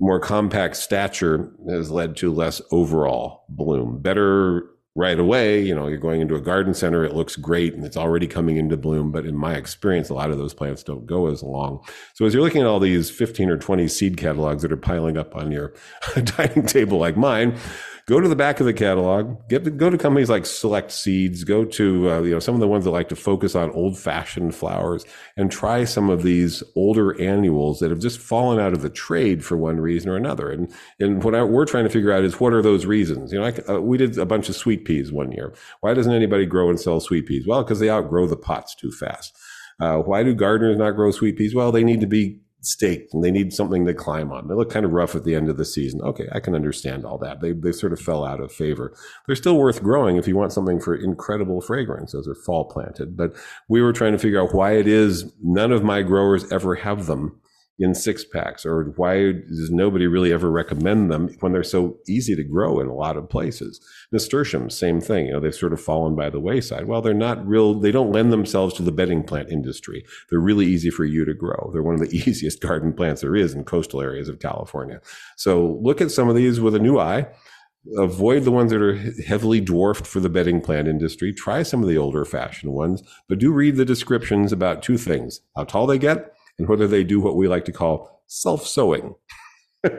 more compact stature has led to less overall bloom. Better right away. You know, you're going into a garden center, it looks great and it's already coming into bloom. But in my experience, a lot of those plants don't go as long. So as you're looking at all these 15 or 20 seed catalogs that are piling up on your dining table like mine, go to the back of the catalog, get go to companies like Select Seeds, go to uh, you know some of the ones that like to focus on old fashioned flowers, and try some of these older annuals that have just fallen out of the trade for one reason or another. And and what I, we're trying to figure out is what are those reasons? You know, I, uh, we did a bunch of sweet peas one year. Why doesn't anybody grow and sell sweet peas? Well, because they outgrow the pots too fast. Uh, why do gardeners not grow sweet peas? Well, they need to be staked and they need something to climb on. They look kind of rough at the end of the season. Okay, I can understand all that. They, they sort of fell out of favor. They're still worth growing if you want something for incredible fragrance. Those are fall planted. But we were trying to figure out why it is none of my growers ever have them in six packs or why does nobody really ever recommend them when they're so easy to grow in a lot of places? Nasturtiums same thing you know they've sort of fallen by the wayside. Well they're not real they don't lend themselves to the bedding plant industry. They're really easy for you to grow. They're one of the easiest garden plants there is in coastal areas of california. So look at some of these with a new eye. Avoid the ones that are heavily dwarfed for the bedding plant industry. Try some of the older fashioned ones but do read the descriptions about two things how tall they get and whether they do what we like to call self sowing.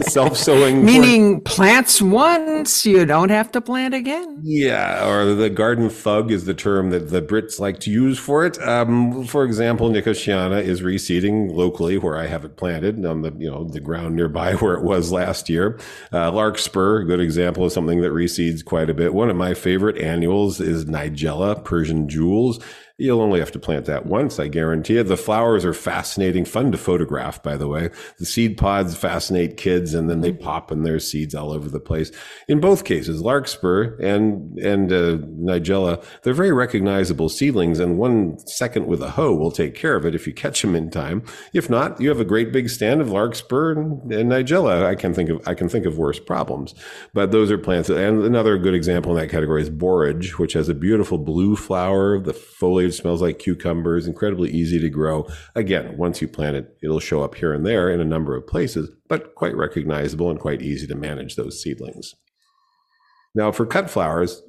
self sowing. Meaning for, plants once, you don't have to plant again. Yeah, or the garden thug is the term that the Brits like to use for it. Um, for example, Nicotiana is reseeding locally where I have it planted on the you know the ground nearby where it was last year. Uh, Larkspur, a good example of something that reseeds quite a bit. One of my favorite annuals is Nigella Persian Jewels You'll only have to plant that once, I guarantee it. The flowers are fascinating, fun to photograph, by the way. The seed pods fascinate kids and then they pop and there's seeds all over the place. In both cases, larkspur and, and uh, nigella, they're very recognizable seedlings and one second with a hoe will take care of it if you catch them in time. If not, you have a great big stand of larkspur and, and nigella. I can think of, I can think of worse problems, but those are plants. And another good example in that category is borage, which has a beautiful blue flower. The foliage smells like cucumbers, incredibly easy to grow. Again, once you plant it, it'll show up here and there in a number of places, but quite recognizable and quite easy to manage those seedlings. Now, for cut flowers,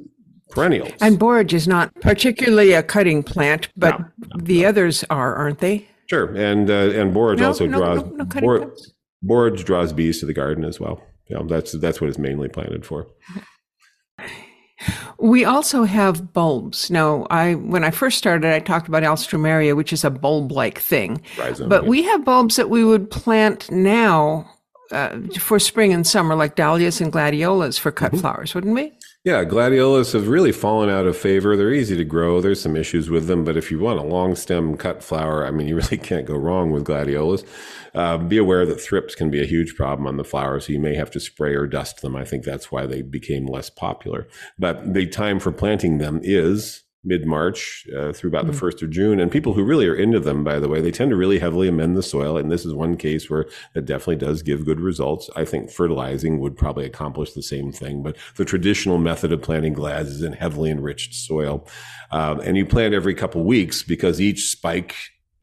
perennials. And borage is not particularly a cutting plant, but No, no, the others are, aren't they? Sure, and uh, and borage No, also no, draws no, no bor- borage draws bees to the garden as well. Yeah, that's that's what it's mainly planted for. We also have bulbs. Now, I when I first started, I talked about alstroemeria, which is a bulb-like thing. Rhizome, But yeah. we have bulbs that we would plant now uh, for spring and summer, like dahlias and gladiolas for cut flowers, wouldn't we? Yeah, gladiolas have really fallen out of favor. They're easy to grow. There's some issues with them, but if you want a long stem cut flower, I mean, you really can't go wrong with gladiolas. Uh, be aware that thrips can be a huge problem on the flowers, so you may have to spray or dust them. I think that's why they became less popular. But the time for planting them is mid March uh, through about the 1st of June. And people who really are into them, by the way, they tend to really heavily amend the soil. And this is one case where it definitely does give good results. I think fertilizing would probably accomplish the same thing. But the traditional method of planting glads is in heavily enriched soil. Um, and you plant every couple weeks because each spike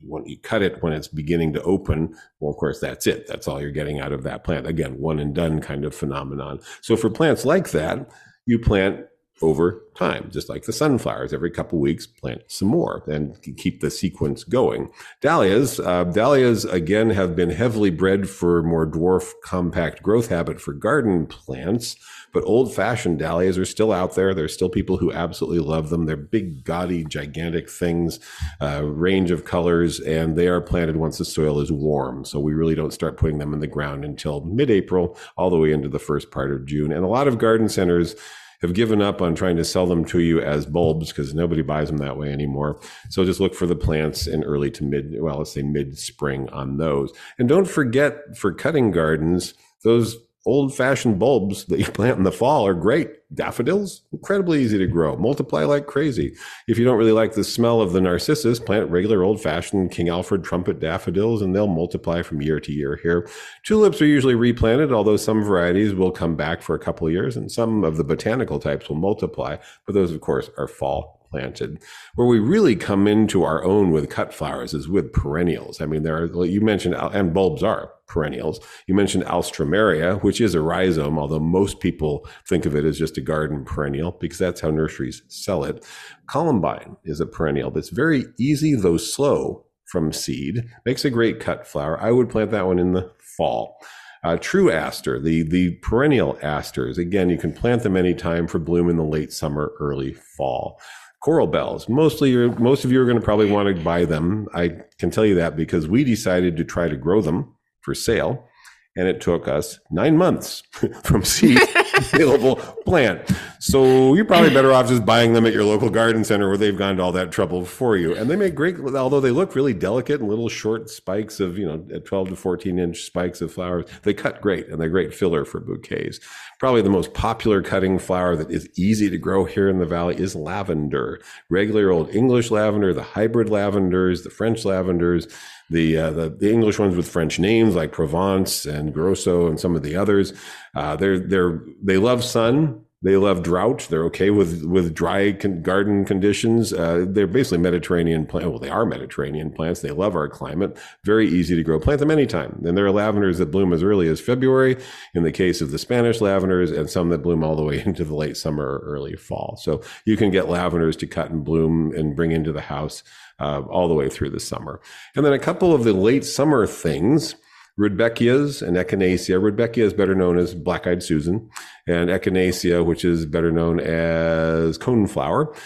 when you cut it when it's beginning to open, well, of course, that's it. That's all you're getting out of that plant. Again, one and done kind of phenomenon. So for plants like that, you plant over time, just like the sunflowers. Every couple weeks, plant some more and keep the sequence going. Dahlias, uh, dahlias again have been heavily bred for more dwarf compact growth habit for garden plants, but old fashioned dahlias are still out there. There's still people who absolutely love them. They're big, gaudy, gigantic things, uh, range of colors, and they are planted once the soil is warm. So we really don't start putting them in the ground until mid April, all the way into the first part of June. And a lot of garden centers have given up on trying to sell them to you as bulbs because nobody buys them that way anymore. So just look for the plants in early to mid, well, let's say mid spring on those. And don't forget for cutting gardens, those old fashioned bulbs that you plant in the fall are great. Daffodils, incredibly easy to grow, multiply like crazy. If you don't really like the smell of the narcissus, plant regular old fashioned King Alfred trumpet daffodils and they'll multiply from year to year here. Tulips are usually replanted, although some varieties will come back for a couple of years and some of the botanical types will multiply, but those, of course, are fall planted. Where we really come into our own with cut flowers is with perennials. I mean, there are, you mentioned, and bulbs are perennials. You mentioned alstroemeria, which is a rhizome, although most people think of it as just a garden perennial because that's how nurseries sell it. Columbine is a perennial that's very easy, though slow from seed, makes a great cut flower. I would plant that one in the fall. Uh, true aster, the the perennial asters. Again, you can plant them anytime for bloom in the late summer, early fall. Coral bells. Mostly, you're, most of you are going to probably want to buy them. I can tell you that because we decided to try to grow them for sale, and it took us nine months from seed available plant. So you're probably better off just buying them at your local garden center where they've gone to all that trouble for you. And they make great, although they look really delicate and little short spikes of, you know, 12 to 14 inch spikes of flowers. They cut great and they're great filler for bouquets. Probably the most popular cutting flower that is easy to grow here in the valley is lavender. Regular old English lavender, the hybrid lavenders, the French lavenders, the, uh, the the English ones with French names like Provence and Grosso and some of the others. Uh, they're they're they love sun. They love drought. They're okay with with dry con- garden conditions. Uh, they're basically Mediterranean plants. Well, they are Mediterranean plants. They love our climate. Very easy to grow. Plant them anytime. And there are lavenders that bloom as early as February. In the case of the Spanish lavenders, and some that bloom all the way into the late summer or early fall. So you can get lavenders to cut and bloom and bring into the house uh, all the way through the summer. And then a couple of the late summer things. Rudbeckias and Echinacea. Rudbeckia is better known as black-eyed Susan, and Echinacea, which is better known as coneflower.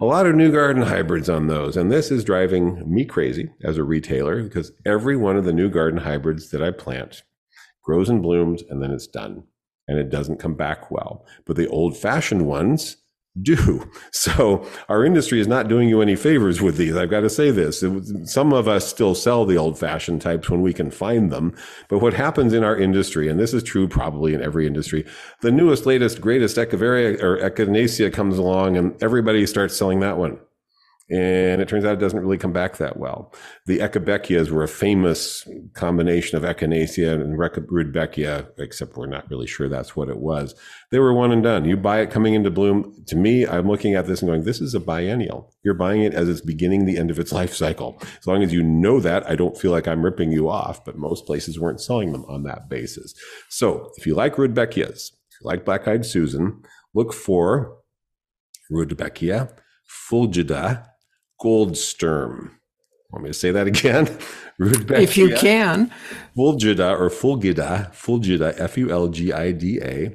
A lot of new garden hybrids on those, and this is driving me crazy as a retailer because every one of the new garden hybrids that I plant grows and blooms, and then it's done, and it doesn't come back well. But the old-fashioned ones do. So our industry is not doing you any favors with these. I've got to say this. Some of us still sell the old fashioned types when we can find them. But what happens in our industry, and this is true probably in every industry, the newest, latest, greatest Echeveria or Echinacea comes along and everybody starts selling that one. And it turns out it doesn't really come back that well. The Echibeckias were a famous combination of Echinacea and Rudbeckia, except we're not really sure that's what it was. They were one and done. You buy it coming into bloom. To me, I'm looking at this and going, this is a biennial. You're buying it as it's beginning the end of its life cycle. As long as you know that, I don't feel like I'm ripping you off, but most places weren't selling them on that basis. So if you like Rudbeckias, if you like Black Eyed Susan, look for Rudbeckia fulgida Goldsturm. Want me to say that again? if you can. Fulgida or Fulgida, Fulgida, F U L G I D A,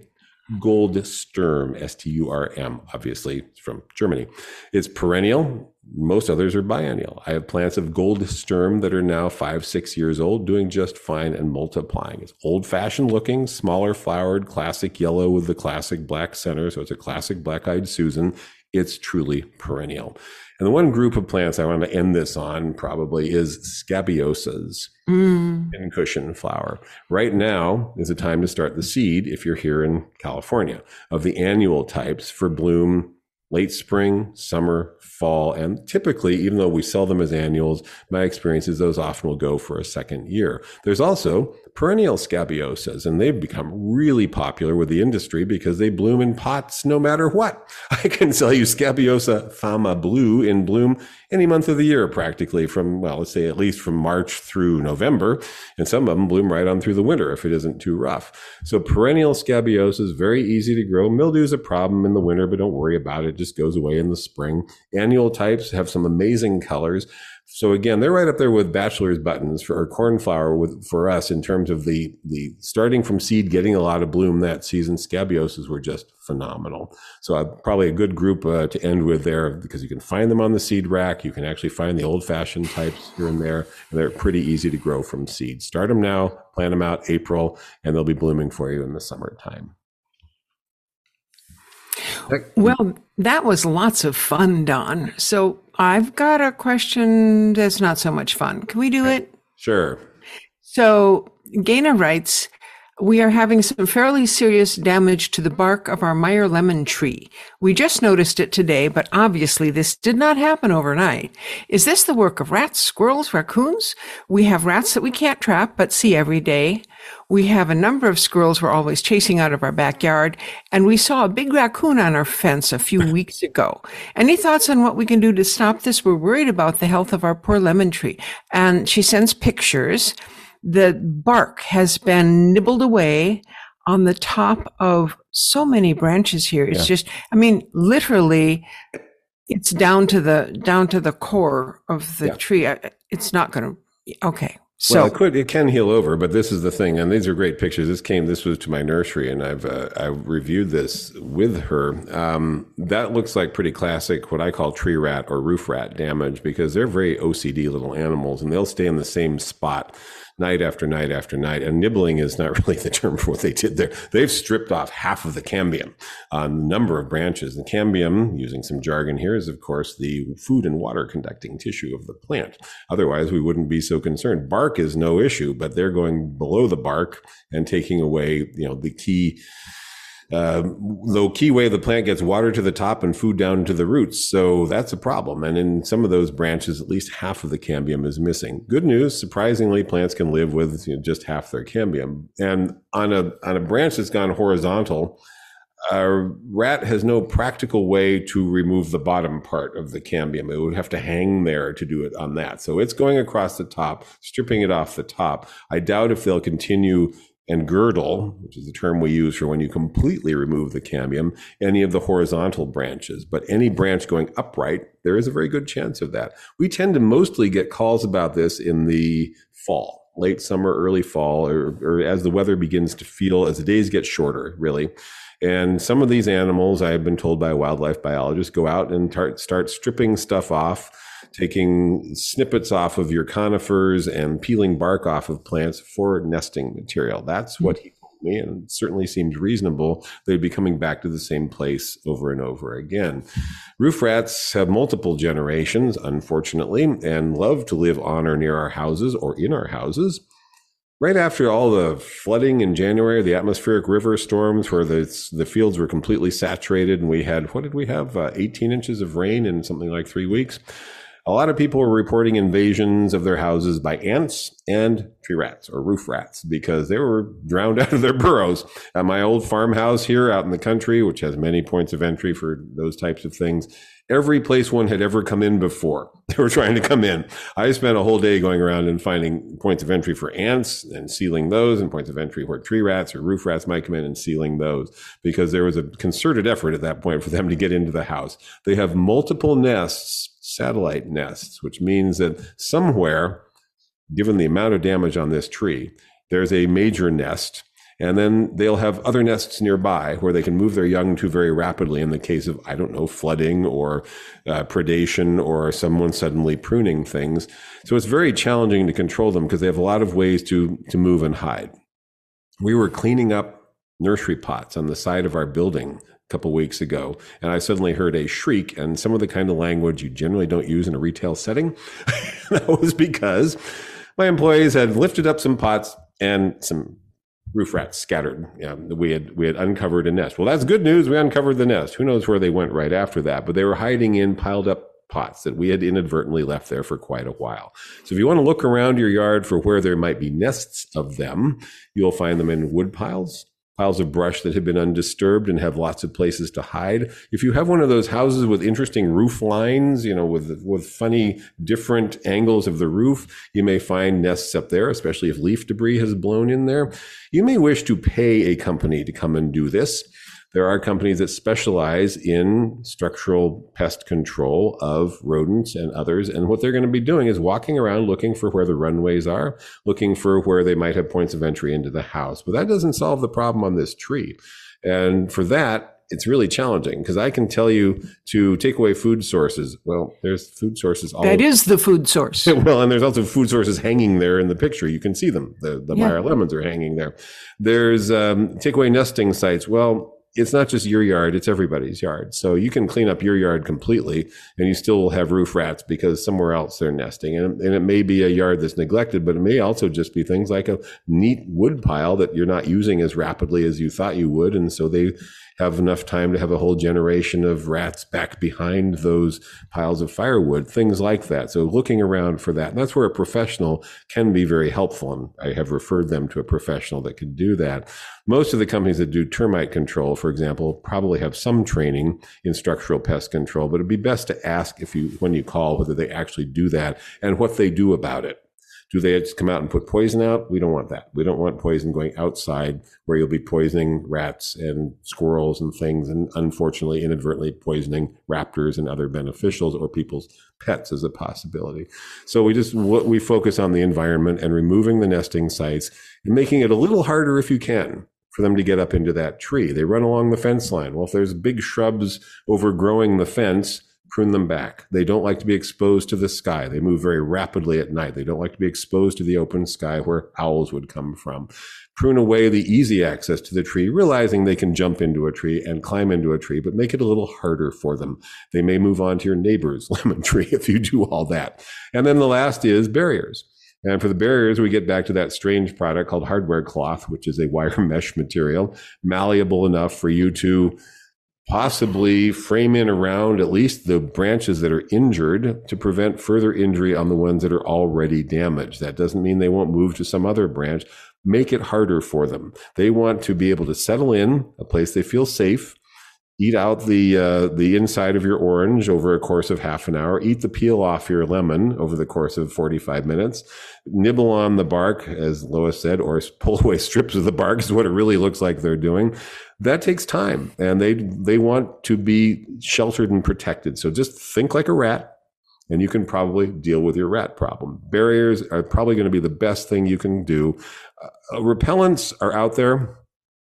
Goldsturm, S T U R M, obviously from Germany. It's perennial. Most others are biennial. I have plants of Goldsturm that are now five, six years old, doing just fine and multiplying. It's old fashioned looking, smaller flowered, classic yellow with the classic black center. So it's a classic black eyed Susan. It's truly perennial. And the one group of plants I want to end this on probably is scabiosas mm. pincushion flower. Right now is a time to start the seed if you're here in California of the annual types for bloom late spring, summer, fall, and typically, even though we sell them as annuals, my experience is those often will go for a second year. There's also perennial scabiosas, and they've become really popular with the industry because they bloom in pots no matter what. I can sell you Scabiosa fama blue in bloom any month of the year, practically from, well, let's say at least from March through November. And some of them bloom right on through the winter if it isn't too rough. So perennial scabiosa is very easy to grow. Mildew is a problem in the winter, but don't worry about it. it just goes away in the spring. Annual types have some amazing colors. So again, they're right up there with bachelor's buttons for or cornflower with for us in terms of the the starting from seed, getting a lot of bloom that season. Scabiosas were just phenomenal. So uh, probably a good group uh, to end with there because you can find them on the seed rack. You can actually find the old fashioned types here and there, and they're pretty easy to grow from seed. Start them now, plant them out April, and they'll be blooming for you in the summertime. Well, that was lots of fun, Don. So I've got a question that's not so much fun. Can we do it? Sure. So Gaina writes, we are having some fairly serious damage to the bark of our Meyer lemon tree. We just noticed it today, but obviously this did not happen overnight. Is this the work of rats, squirrels, raccoons? We have rats that we can't trap, but see every day. We have a number of squirrels we're always chasing out of our backyard, and we saw a big raccoon on our fence a few weeks ago. Any thoughts on what we can do to stop this? We're worried about the health of our poor lemon tree. And she sends pictures the bark has been nibbled away on the top of so many branches here. It's yeah. just, I mean, literally, it's down to the down to the core of the yeah. tree. It's not going to. Okay. So well, it could it can heal over, but this is the thing, and these are great pictures. This came this was to my nursery, and I've uh, I reviewed this with her. Um, that looks like pretty classic, what I call tree rat or roof rat damage, because they're very OCD little animals, and they'll stay in the same spot night after night after night. And nibbling is not really the term for what they did there. They've stripped off half of the cambium uh, on a number of branches. The cambium, using some jargon here, is of course the food and water conducting tissue of the plant. Otherwise, we wouldn't be so concerned. Bark is no issue, but they're going below the bark and taking away, you know, the key the key way the plant gets water to the top and food down to the roots. So that's a problem. And in some of those branches, at least half of the cambium is missing. Good news, surprisingly, plants can live with you know, just half their cambium. And on a, on a branch that's gone horizontal, a rat has no practical way to remove the bottom part of the cambium. It would have to hang there to do it on that. So it's going across the top, stripping it off the top. I doubt if they'll continue and girdle, which is the term we use for when you completely remove the cambium, any of the horizontal branches. But any branch going upright, there is a very good chance of that. We tend to mostly get calls about this in the fall, late summer, early fall, or, or as the weather begins to feel, as the days get shorter, really. And some of these animals, I have been told by wildlife biologists, go out and tar- start stripping stuff off taking snippets off of your conifers and peeling bark off of plants for nesting material. That's what he told me, and it certainly seemed reasonable they'd be coming back to the same place over and over again. Roof rats have multiple generations, unfortunately, and love to live on or near our houses or in our houses. Right after all the flooding in January, the atmospheric river storms where the, the fields were completely saturated, and we had, what did we have, uh, 18 inches of rain in something like three weeks? A lot of people were reporting invasions of their houses by ants and tree rats or roof rats because they were drowned out of their burrows. At my old farmhouse here out in the country, which has many points of entry for those types of things, every place one had ever come in before. They were trying to come in. I spent a whole day going around and finding points of entry for ants and sealing those, and points of entry where tree rats or roof rats might come in and sealing those because there was a concerted effort at that point for them to get into the house. They have multiple nests, satellite nests, which means that somewhere, given the amount of damage on this tree, there's a major nest and then they'll have other nests nearby where they can move their young to very rapidly in the case of, I don't know, flooding or uh, predation or someone suddenly pruning things. So it's very challenging to control them because they have a lot of ways to, to move and hide. We were cleaning up nursery pots on the side of our building couple weeks ago, and I suddenly heard a shriek and some of the kind of language you generally don't use in a retail setting. that was because my employees had lifted up some pots and some roof rats scattered. Yeah, we had we had uncovered a nest. Well, that's good news. We uncovered the nest. Who knows where they went right after that? But they were hiding in piled up pots that we had inadvertently left there for quite a while. So if you want to look around your yard for where there might be nests of them, you'll find them in wood piles piles of brush that have been undisturbed and have lots of places to hide. If you have one of those houses with interesting roof lines, you know, with with funny different angles of the roof, you may find nests up there, especially if leaf debris has blown in there. You may wish to pay a company to come and do this. There are companies that specialize in structural pest control of rodents and others. And what they're going to be doing is walking around looking for where the runways are, looking for where they might have points of entry into the house. But that doesn't solve the problem on this tree. And for that, it's really challenging because I can tell you to take away food sources. Well, there's food sources. All that is the food source. well, and there's also food sources hanging there in the picture. You can see them. The, the yeah. Meyer lemons are hanging there. There's um, take away nesting sites. Well, it's not just your yard, it's everybody's yard. So you can clean up your yard completely and you still have roof rats because somewhere else they're nesting. And, and it may be a yard that's neglected, but it may also just be things like a neat wood pile that you're not using as rapidly as you thought you would. And so they have enough time to have a whole generation of rats back behind those piles of firewood, things like that. So looking around for that. And that's where a professional can be very helpful. And I have referred them to a professional that can do that. Most of the companies that do termite control, for example, probably have some training in structural pest control, but it'd be best to ask if you, when you call, whether they actually do that and what they do about it. Do they just come out and put poison out? We don't want that. We don't want poison going outside where you'll be poisoning rats and squirrels and things, and unfortunately, inadvertently poisoning raptors and other beneficials or people's pets as a possibility. So we just we focus on the environment and removing the nesting sites and making it a little harder if you can for them to get up into that tree. They run along the fence line. Well, if there's big shrubs overgrowing the fence, prune them back. They don't like to be exposed to the sky. They move very rapidly at night. They don't like to be exposed to the open sky where owls would come from. Prune away the easy access to the tree, realizing they can jump into a tree and climb into a tree, but make it a little harder for them. They may move on to your neighbor's lemon tree if you do all that. And then the last is barriers. And for the barriers, we get back to that strange product called hardware cloth, which is a wire mesh material, malleable enough for you to possibly frame in around at least the branches that are injured to prevent further injury on the ones that are already damaged. That doesn't mean they won't move to some other branch. Make it harder for them. They want to be able to settle in a place they feel safe eat out the uh, the inside of your orange over a course of half an hour eat the peel off your lemon over the course of 45 minutes nibble on the bark as lois said or pull away strips of the bark is what it really looks like they're doing that takes time and they they want to be sheltered and protected so just think like a rat and you can probably deal with your rat problem barriers are probably going to be the best thing you can do uh, repellents are out there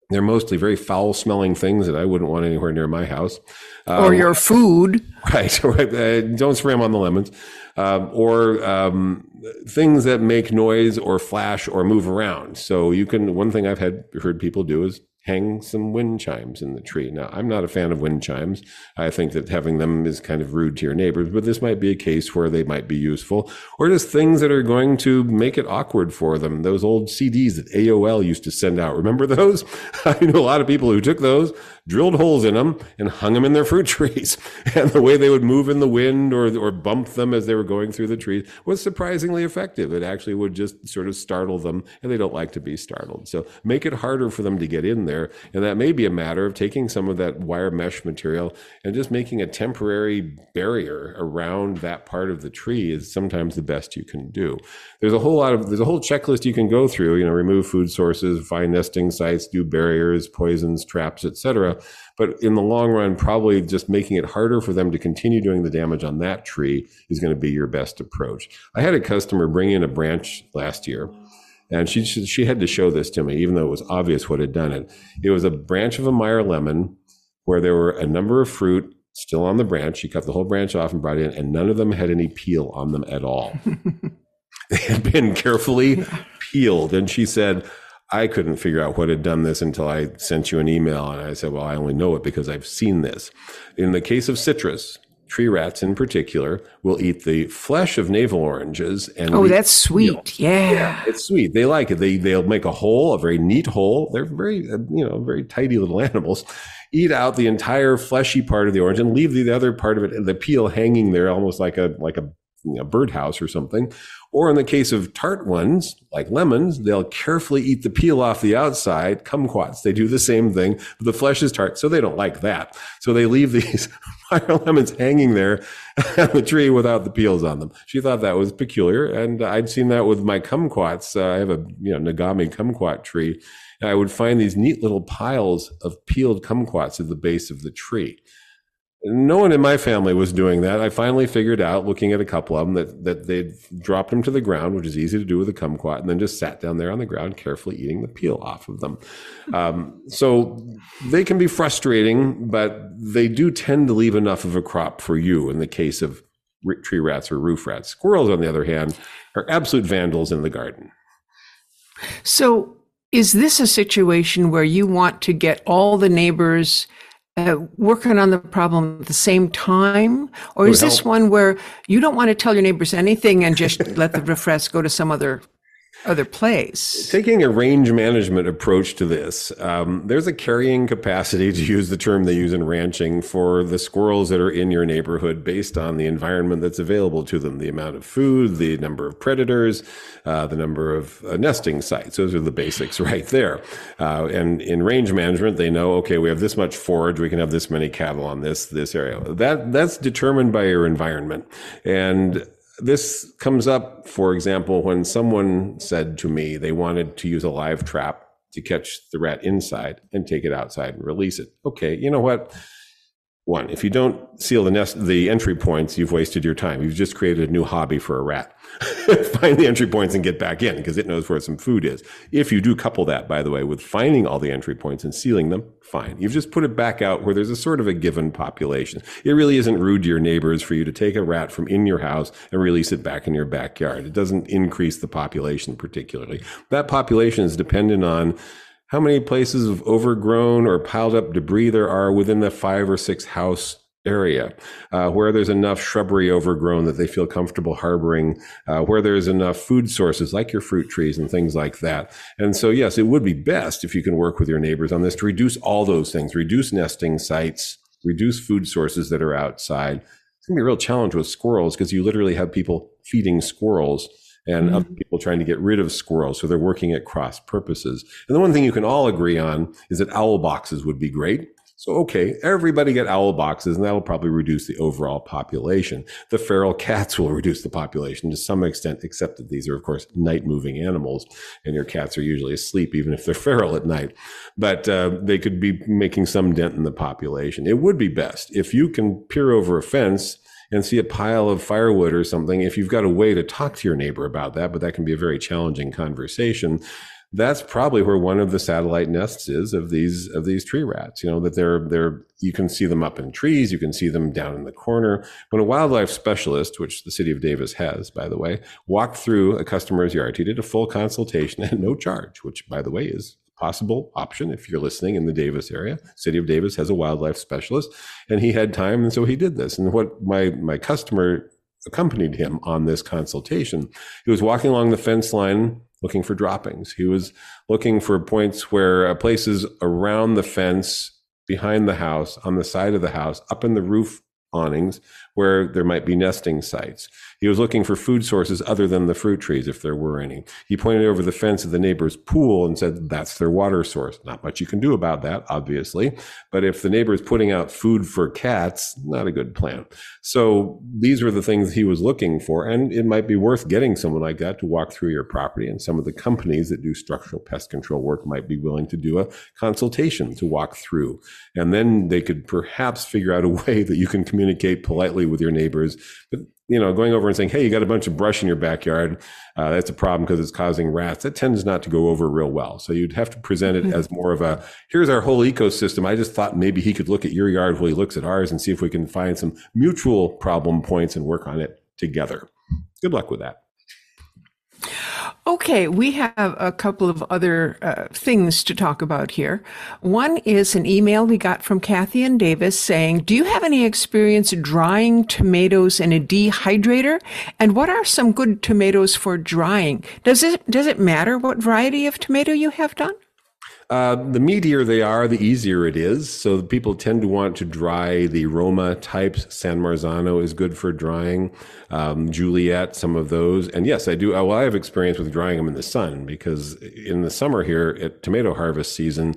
They're mostly very foul smelling things that I wouldn't want anywhere near my house. Um, or your food. Right. right. Uh, don't spray them on the lemons. Um, or um, things that make noise or flash or move around. So you can, one thing I've had heard people do is hang some wind chimes in the tree. Now, I'm not a fan of wind chimes. I think that having them is kind of rude to your neighbors, but this might be a case where they might be useful or just things that are going to make it awkward for them. Those old CDs that AOL used to send out. Remember those? I know a lot of people who took those, drilled holes in them and hung them in their fruit trees. And the way they would move in the wind or, or bump them as they were going through the trees was surprisingly effective. It actually would just sort of startle them and they don't like to be startled. So make it harder for them to get in there. And that may be a matter of taking some of that wire mesh material and just making a temporary barrier around that part of the tree is sometimes the best you can do. There's a whole lot of, there's a whole checklist you can go through, you know, remove food sources, find nesting sites, do barriers, poisons, traps, etc. But in the long run, probably just making it harder for them to continue doing the damage on that tree is going to be your best approach. I had a customer bring in a branch last year and she she had to show this to me, even though it was obvious what had done it. It was a branch of a Meyer lemon where there were a number of fruit still on the branch. She cut the whole branch off and brought it in, and none of them had any peel on them at all. they had been carefully peeled, and she said. I couldn't figure out what had done this until I sent you an email. And I said, Well, I only know it because I've seen this. In the case of citrus, tree rats in particular will eat the flesh of navel oranges and oh that's sweet. yeah. yeah. it's sweet. They like it. They they'll make a hole a very neat hole. They're very uh, you know very tidy little animals. Eat out the entire fleshy part of the orange and leave the, the other part of it the peel hanging there almost like a like a you know, birdhouse or something or in the case of tart ones, like lemons, they'll carefully eat the peel off the outside. Kumquats, they do the same thing, but the flesh is tart, so they don't like that. So they leave these Meyer lemons hanging there on the tree without the peels on them. She thought that was peculiar, and I'd seen that with my kumquats. Uh, I have a you know Nagami kumquat tree. I would find these neat little piles of peeled kumquats at the base of the tree. No one in my family was doing that. I finally figured out, looking at a couple of them, that, that they'd dropped them to the ground, which is easy to do with a kumquat, and then just sat down there on the ground, carefully eating the peel off of them. Um, so they can be frustrating, but they do tend to leave enough of a crop for you in the case of tree rats or roof rats. Squirrels, on the other hand, are absolute vandals in the garden. So is this a situation where you want to get all the neighbors – uh, working on the problem at the same time? Or is this one where you don't want to tell your neighbors anything and just let the refresh go to some other other place. Taking a range management approach to this, um, there's a carrying capacity, to use the term they use in ranching, for the squirrels that are in your neighborhood based on the environment that's available to them, the amount of food, the number of predators, uh, the number of uh, nesting sites. Those are the basics right there. Uh, and in range management, they know, okay, we have this much forage, we can have this many cattle on this this area. That that's determined by your environment, and this comes up, for example, when someone said to me they wanted to use a live trap to catch the rat inside and take it outside and release it. Okay, you know what? One, if you don't seal the nest, the entry points, you've wasted your time. You've just created a new hobby for a rat. find the entry points and get back in because it knows where some food is. If you do couple that, by the way, with finding all the entry points and sealing them, fine. You've just put it back out where there's a sort of a given population. It really isn't rude to your neighbors for you to take a rat from in your house and release it back in your backyard. It doesn't increase the population particularly. That population is dependent on how many places of overgrown or piled up debris there are within the five or six house area uh, where there's enough shrubbery overgrown that they feel comfortable harboring, uh, where there's enough food sources like your fruit trees and things like that. And so, yes, it would be best if you can work with your neighbors on this to reduce all those things, reduce nesting sites, reduce food sources that are outside. It's going to be a real challenge with squirrels because you literally have people feeding squirrels and mm-hmm. other people trying to get rid of squirrels. So they're working at cross purposes. And the one thing you can all agree on is that owl boxes would be great so, okay, everybody get owl boxes and that'll probably reduce the overall population. The feral cats will reduce the population to some extent, except that these are, of course, night moving animals and your cats are usually asleep, even if they're feral at night. But uh, they could be making some dent in the population. It would be best if you can peer over a fence and see a pile of firewood or something. If you've got a way to talk to your neighbor about that, but that can be a very challenging conversation that's probably where one of the satellite nests is of these of these tree rats. You know that they're they're you can see them up in trees, you can see them down in the corner. When a wildlife specialist, which the city of Davis has, by the way, walked through a customer's yard, he did a full consultation at no charge, which by the way is possible option if you're listening in the Davis area. City of Davis has a wildlife specialist, and he had time, and so he did this. And what my my customer accompanied him on this consultation. He was walking along the fence line looking for droppings. He was looking for points where uh, places around the fence, behind the house, on the side of the house, up in the roof awnings where there might be nesting sites. He was looking for food sources other than the fruit trees, if there were any. He pointed over the fence of the neighbor's pool and said, that's their water source. Not much you can do about that, obviously. But if the neighbor is putting out food for cats, not a good plan. So these were the things he was looking for. And it might be worth getting someone like that to walk through your property. And some of the companies that do structural pest control work might be willing to do a consultation to walk through. And then they could perhaps figure out a way that you can communicate politely with your neighbors. But you know, going over and saying, "Hey, you got a bunch of brush in your backyard. Uh, that's a problem because it's causing rats." That tends not to go over real well. So you'd have to present it as more of a, "Here's our whole ecosystem." I just thought maybe he could look at your yard while he looks at ours and see if we can find some mutual problem points and work on it together. Good luck with that. Okay, we have a couple of other uh, things to talk about here. One is an email we got from Kathy and Davis saying, Do you have any experience drying tomatoes in a dehydrator? And what are some good tomatoes for drying? Does it, does it matter what variety of tomato you have done? Uh, the meatier they are, the easier it is. So people tend to want to dry the Roma types. San Marzano is good for drying. Um, Juliet, some of those. And yes, I do. Well, I have experience with drying them in the sun because in the summer here at tomato harvest season,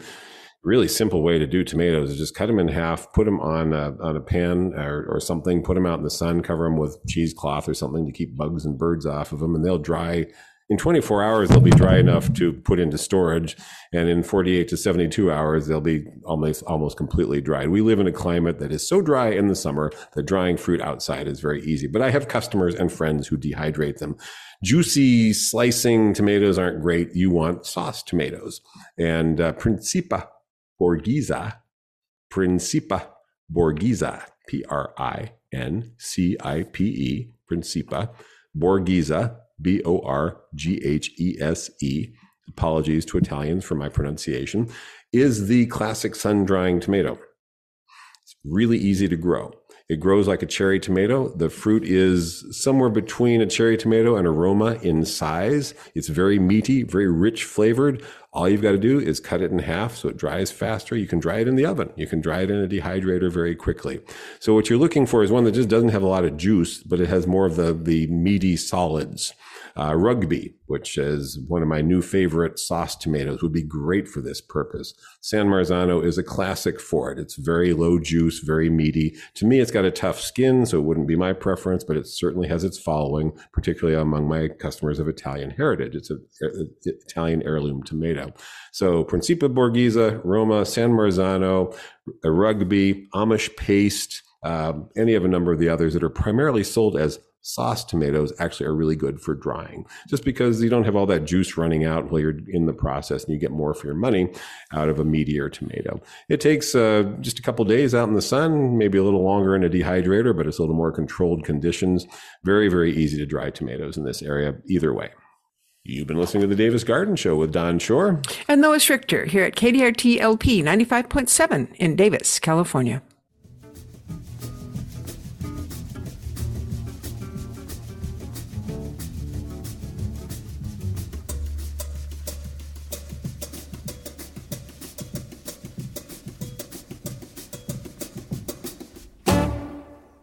really simple way to do tomatoes is just cut them in half, put them on a, on a pan or, or something, put them out in the sun, cover them with cheesecloth or something to keep bugs and birds off of them, and they'll dry in 24 hours they'll be dry enough to put into storage and in 48 to 72 hours they'll be almost almost completely dried. We live in a climate that is so dry in the summer that drying fruit outside is very easy but i have customers and friends who dehydrate them. Juicy slicing tomatoes aren't great. You want sauce tomatoes. And uh, Principe Borghese Principe Borghese p-r-i-n-c-i-p-e Principe Borghese B O R G H E S E, apologies to Italians for my pronunciation, is the classic sun drying tomato. It's really easy to grow. It grows like a cherry tomato. The fruit is somewhere between a cherry tomato and a Roma in size. It's very meaty, very rich flavored. All you've got to do is cut it in half so it dries faster. You can dry it in the oven. You can dry it in a dehydrator very quickly. So what you're looking for is one that just doesn't have a lot of juice, but it has more of the, the meaty solids. Uh, rugby, which is one of my new favorite sauce tomatoes, would be great for this purpose. San Marzano is a classic for it. It's very low juice, very meaty. To me, it's got a tough skin, so it wouldn't be my preference, but it certainly has its following, particularly among my customers of Italian heritage. It's an Italian heirloom tomato. So Principe Borghese, Roma, San Marzano, Rugby, Amish paste, um, any of a number of the others that are primarily sold as sauce tomatoes actually are really good for drying just because you don't have all that juice running out while you're in the process and you get more for your money out of a meatier tomato. It takes uh, just a couple days out in the sun, maybe a little longer in a dehydrator, but it's a little more controlled conditions. Very, very easy to dry tomatoes in this area either way. You've been listening to the Davis Garden Show with Don Shor and Lois Richter here at KDRT LP 95.7 in Davis, California.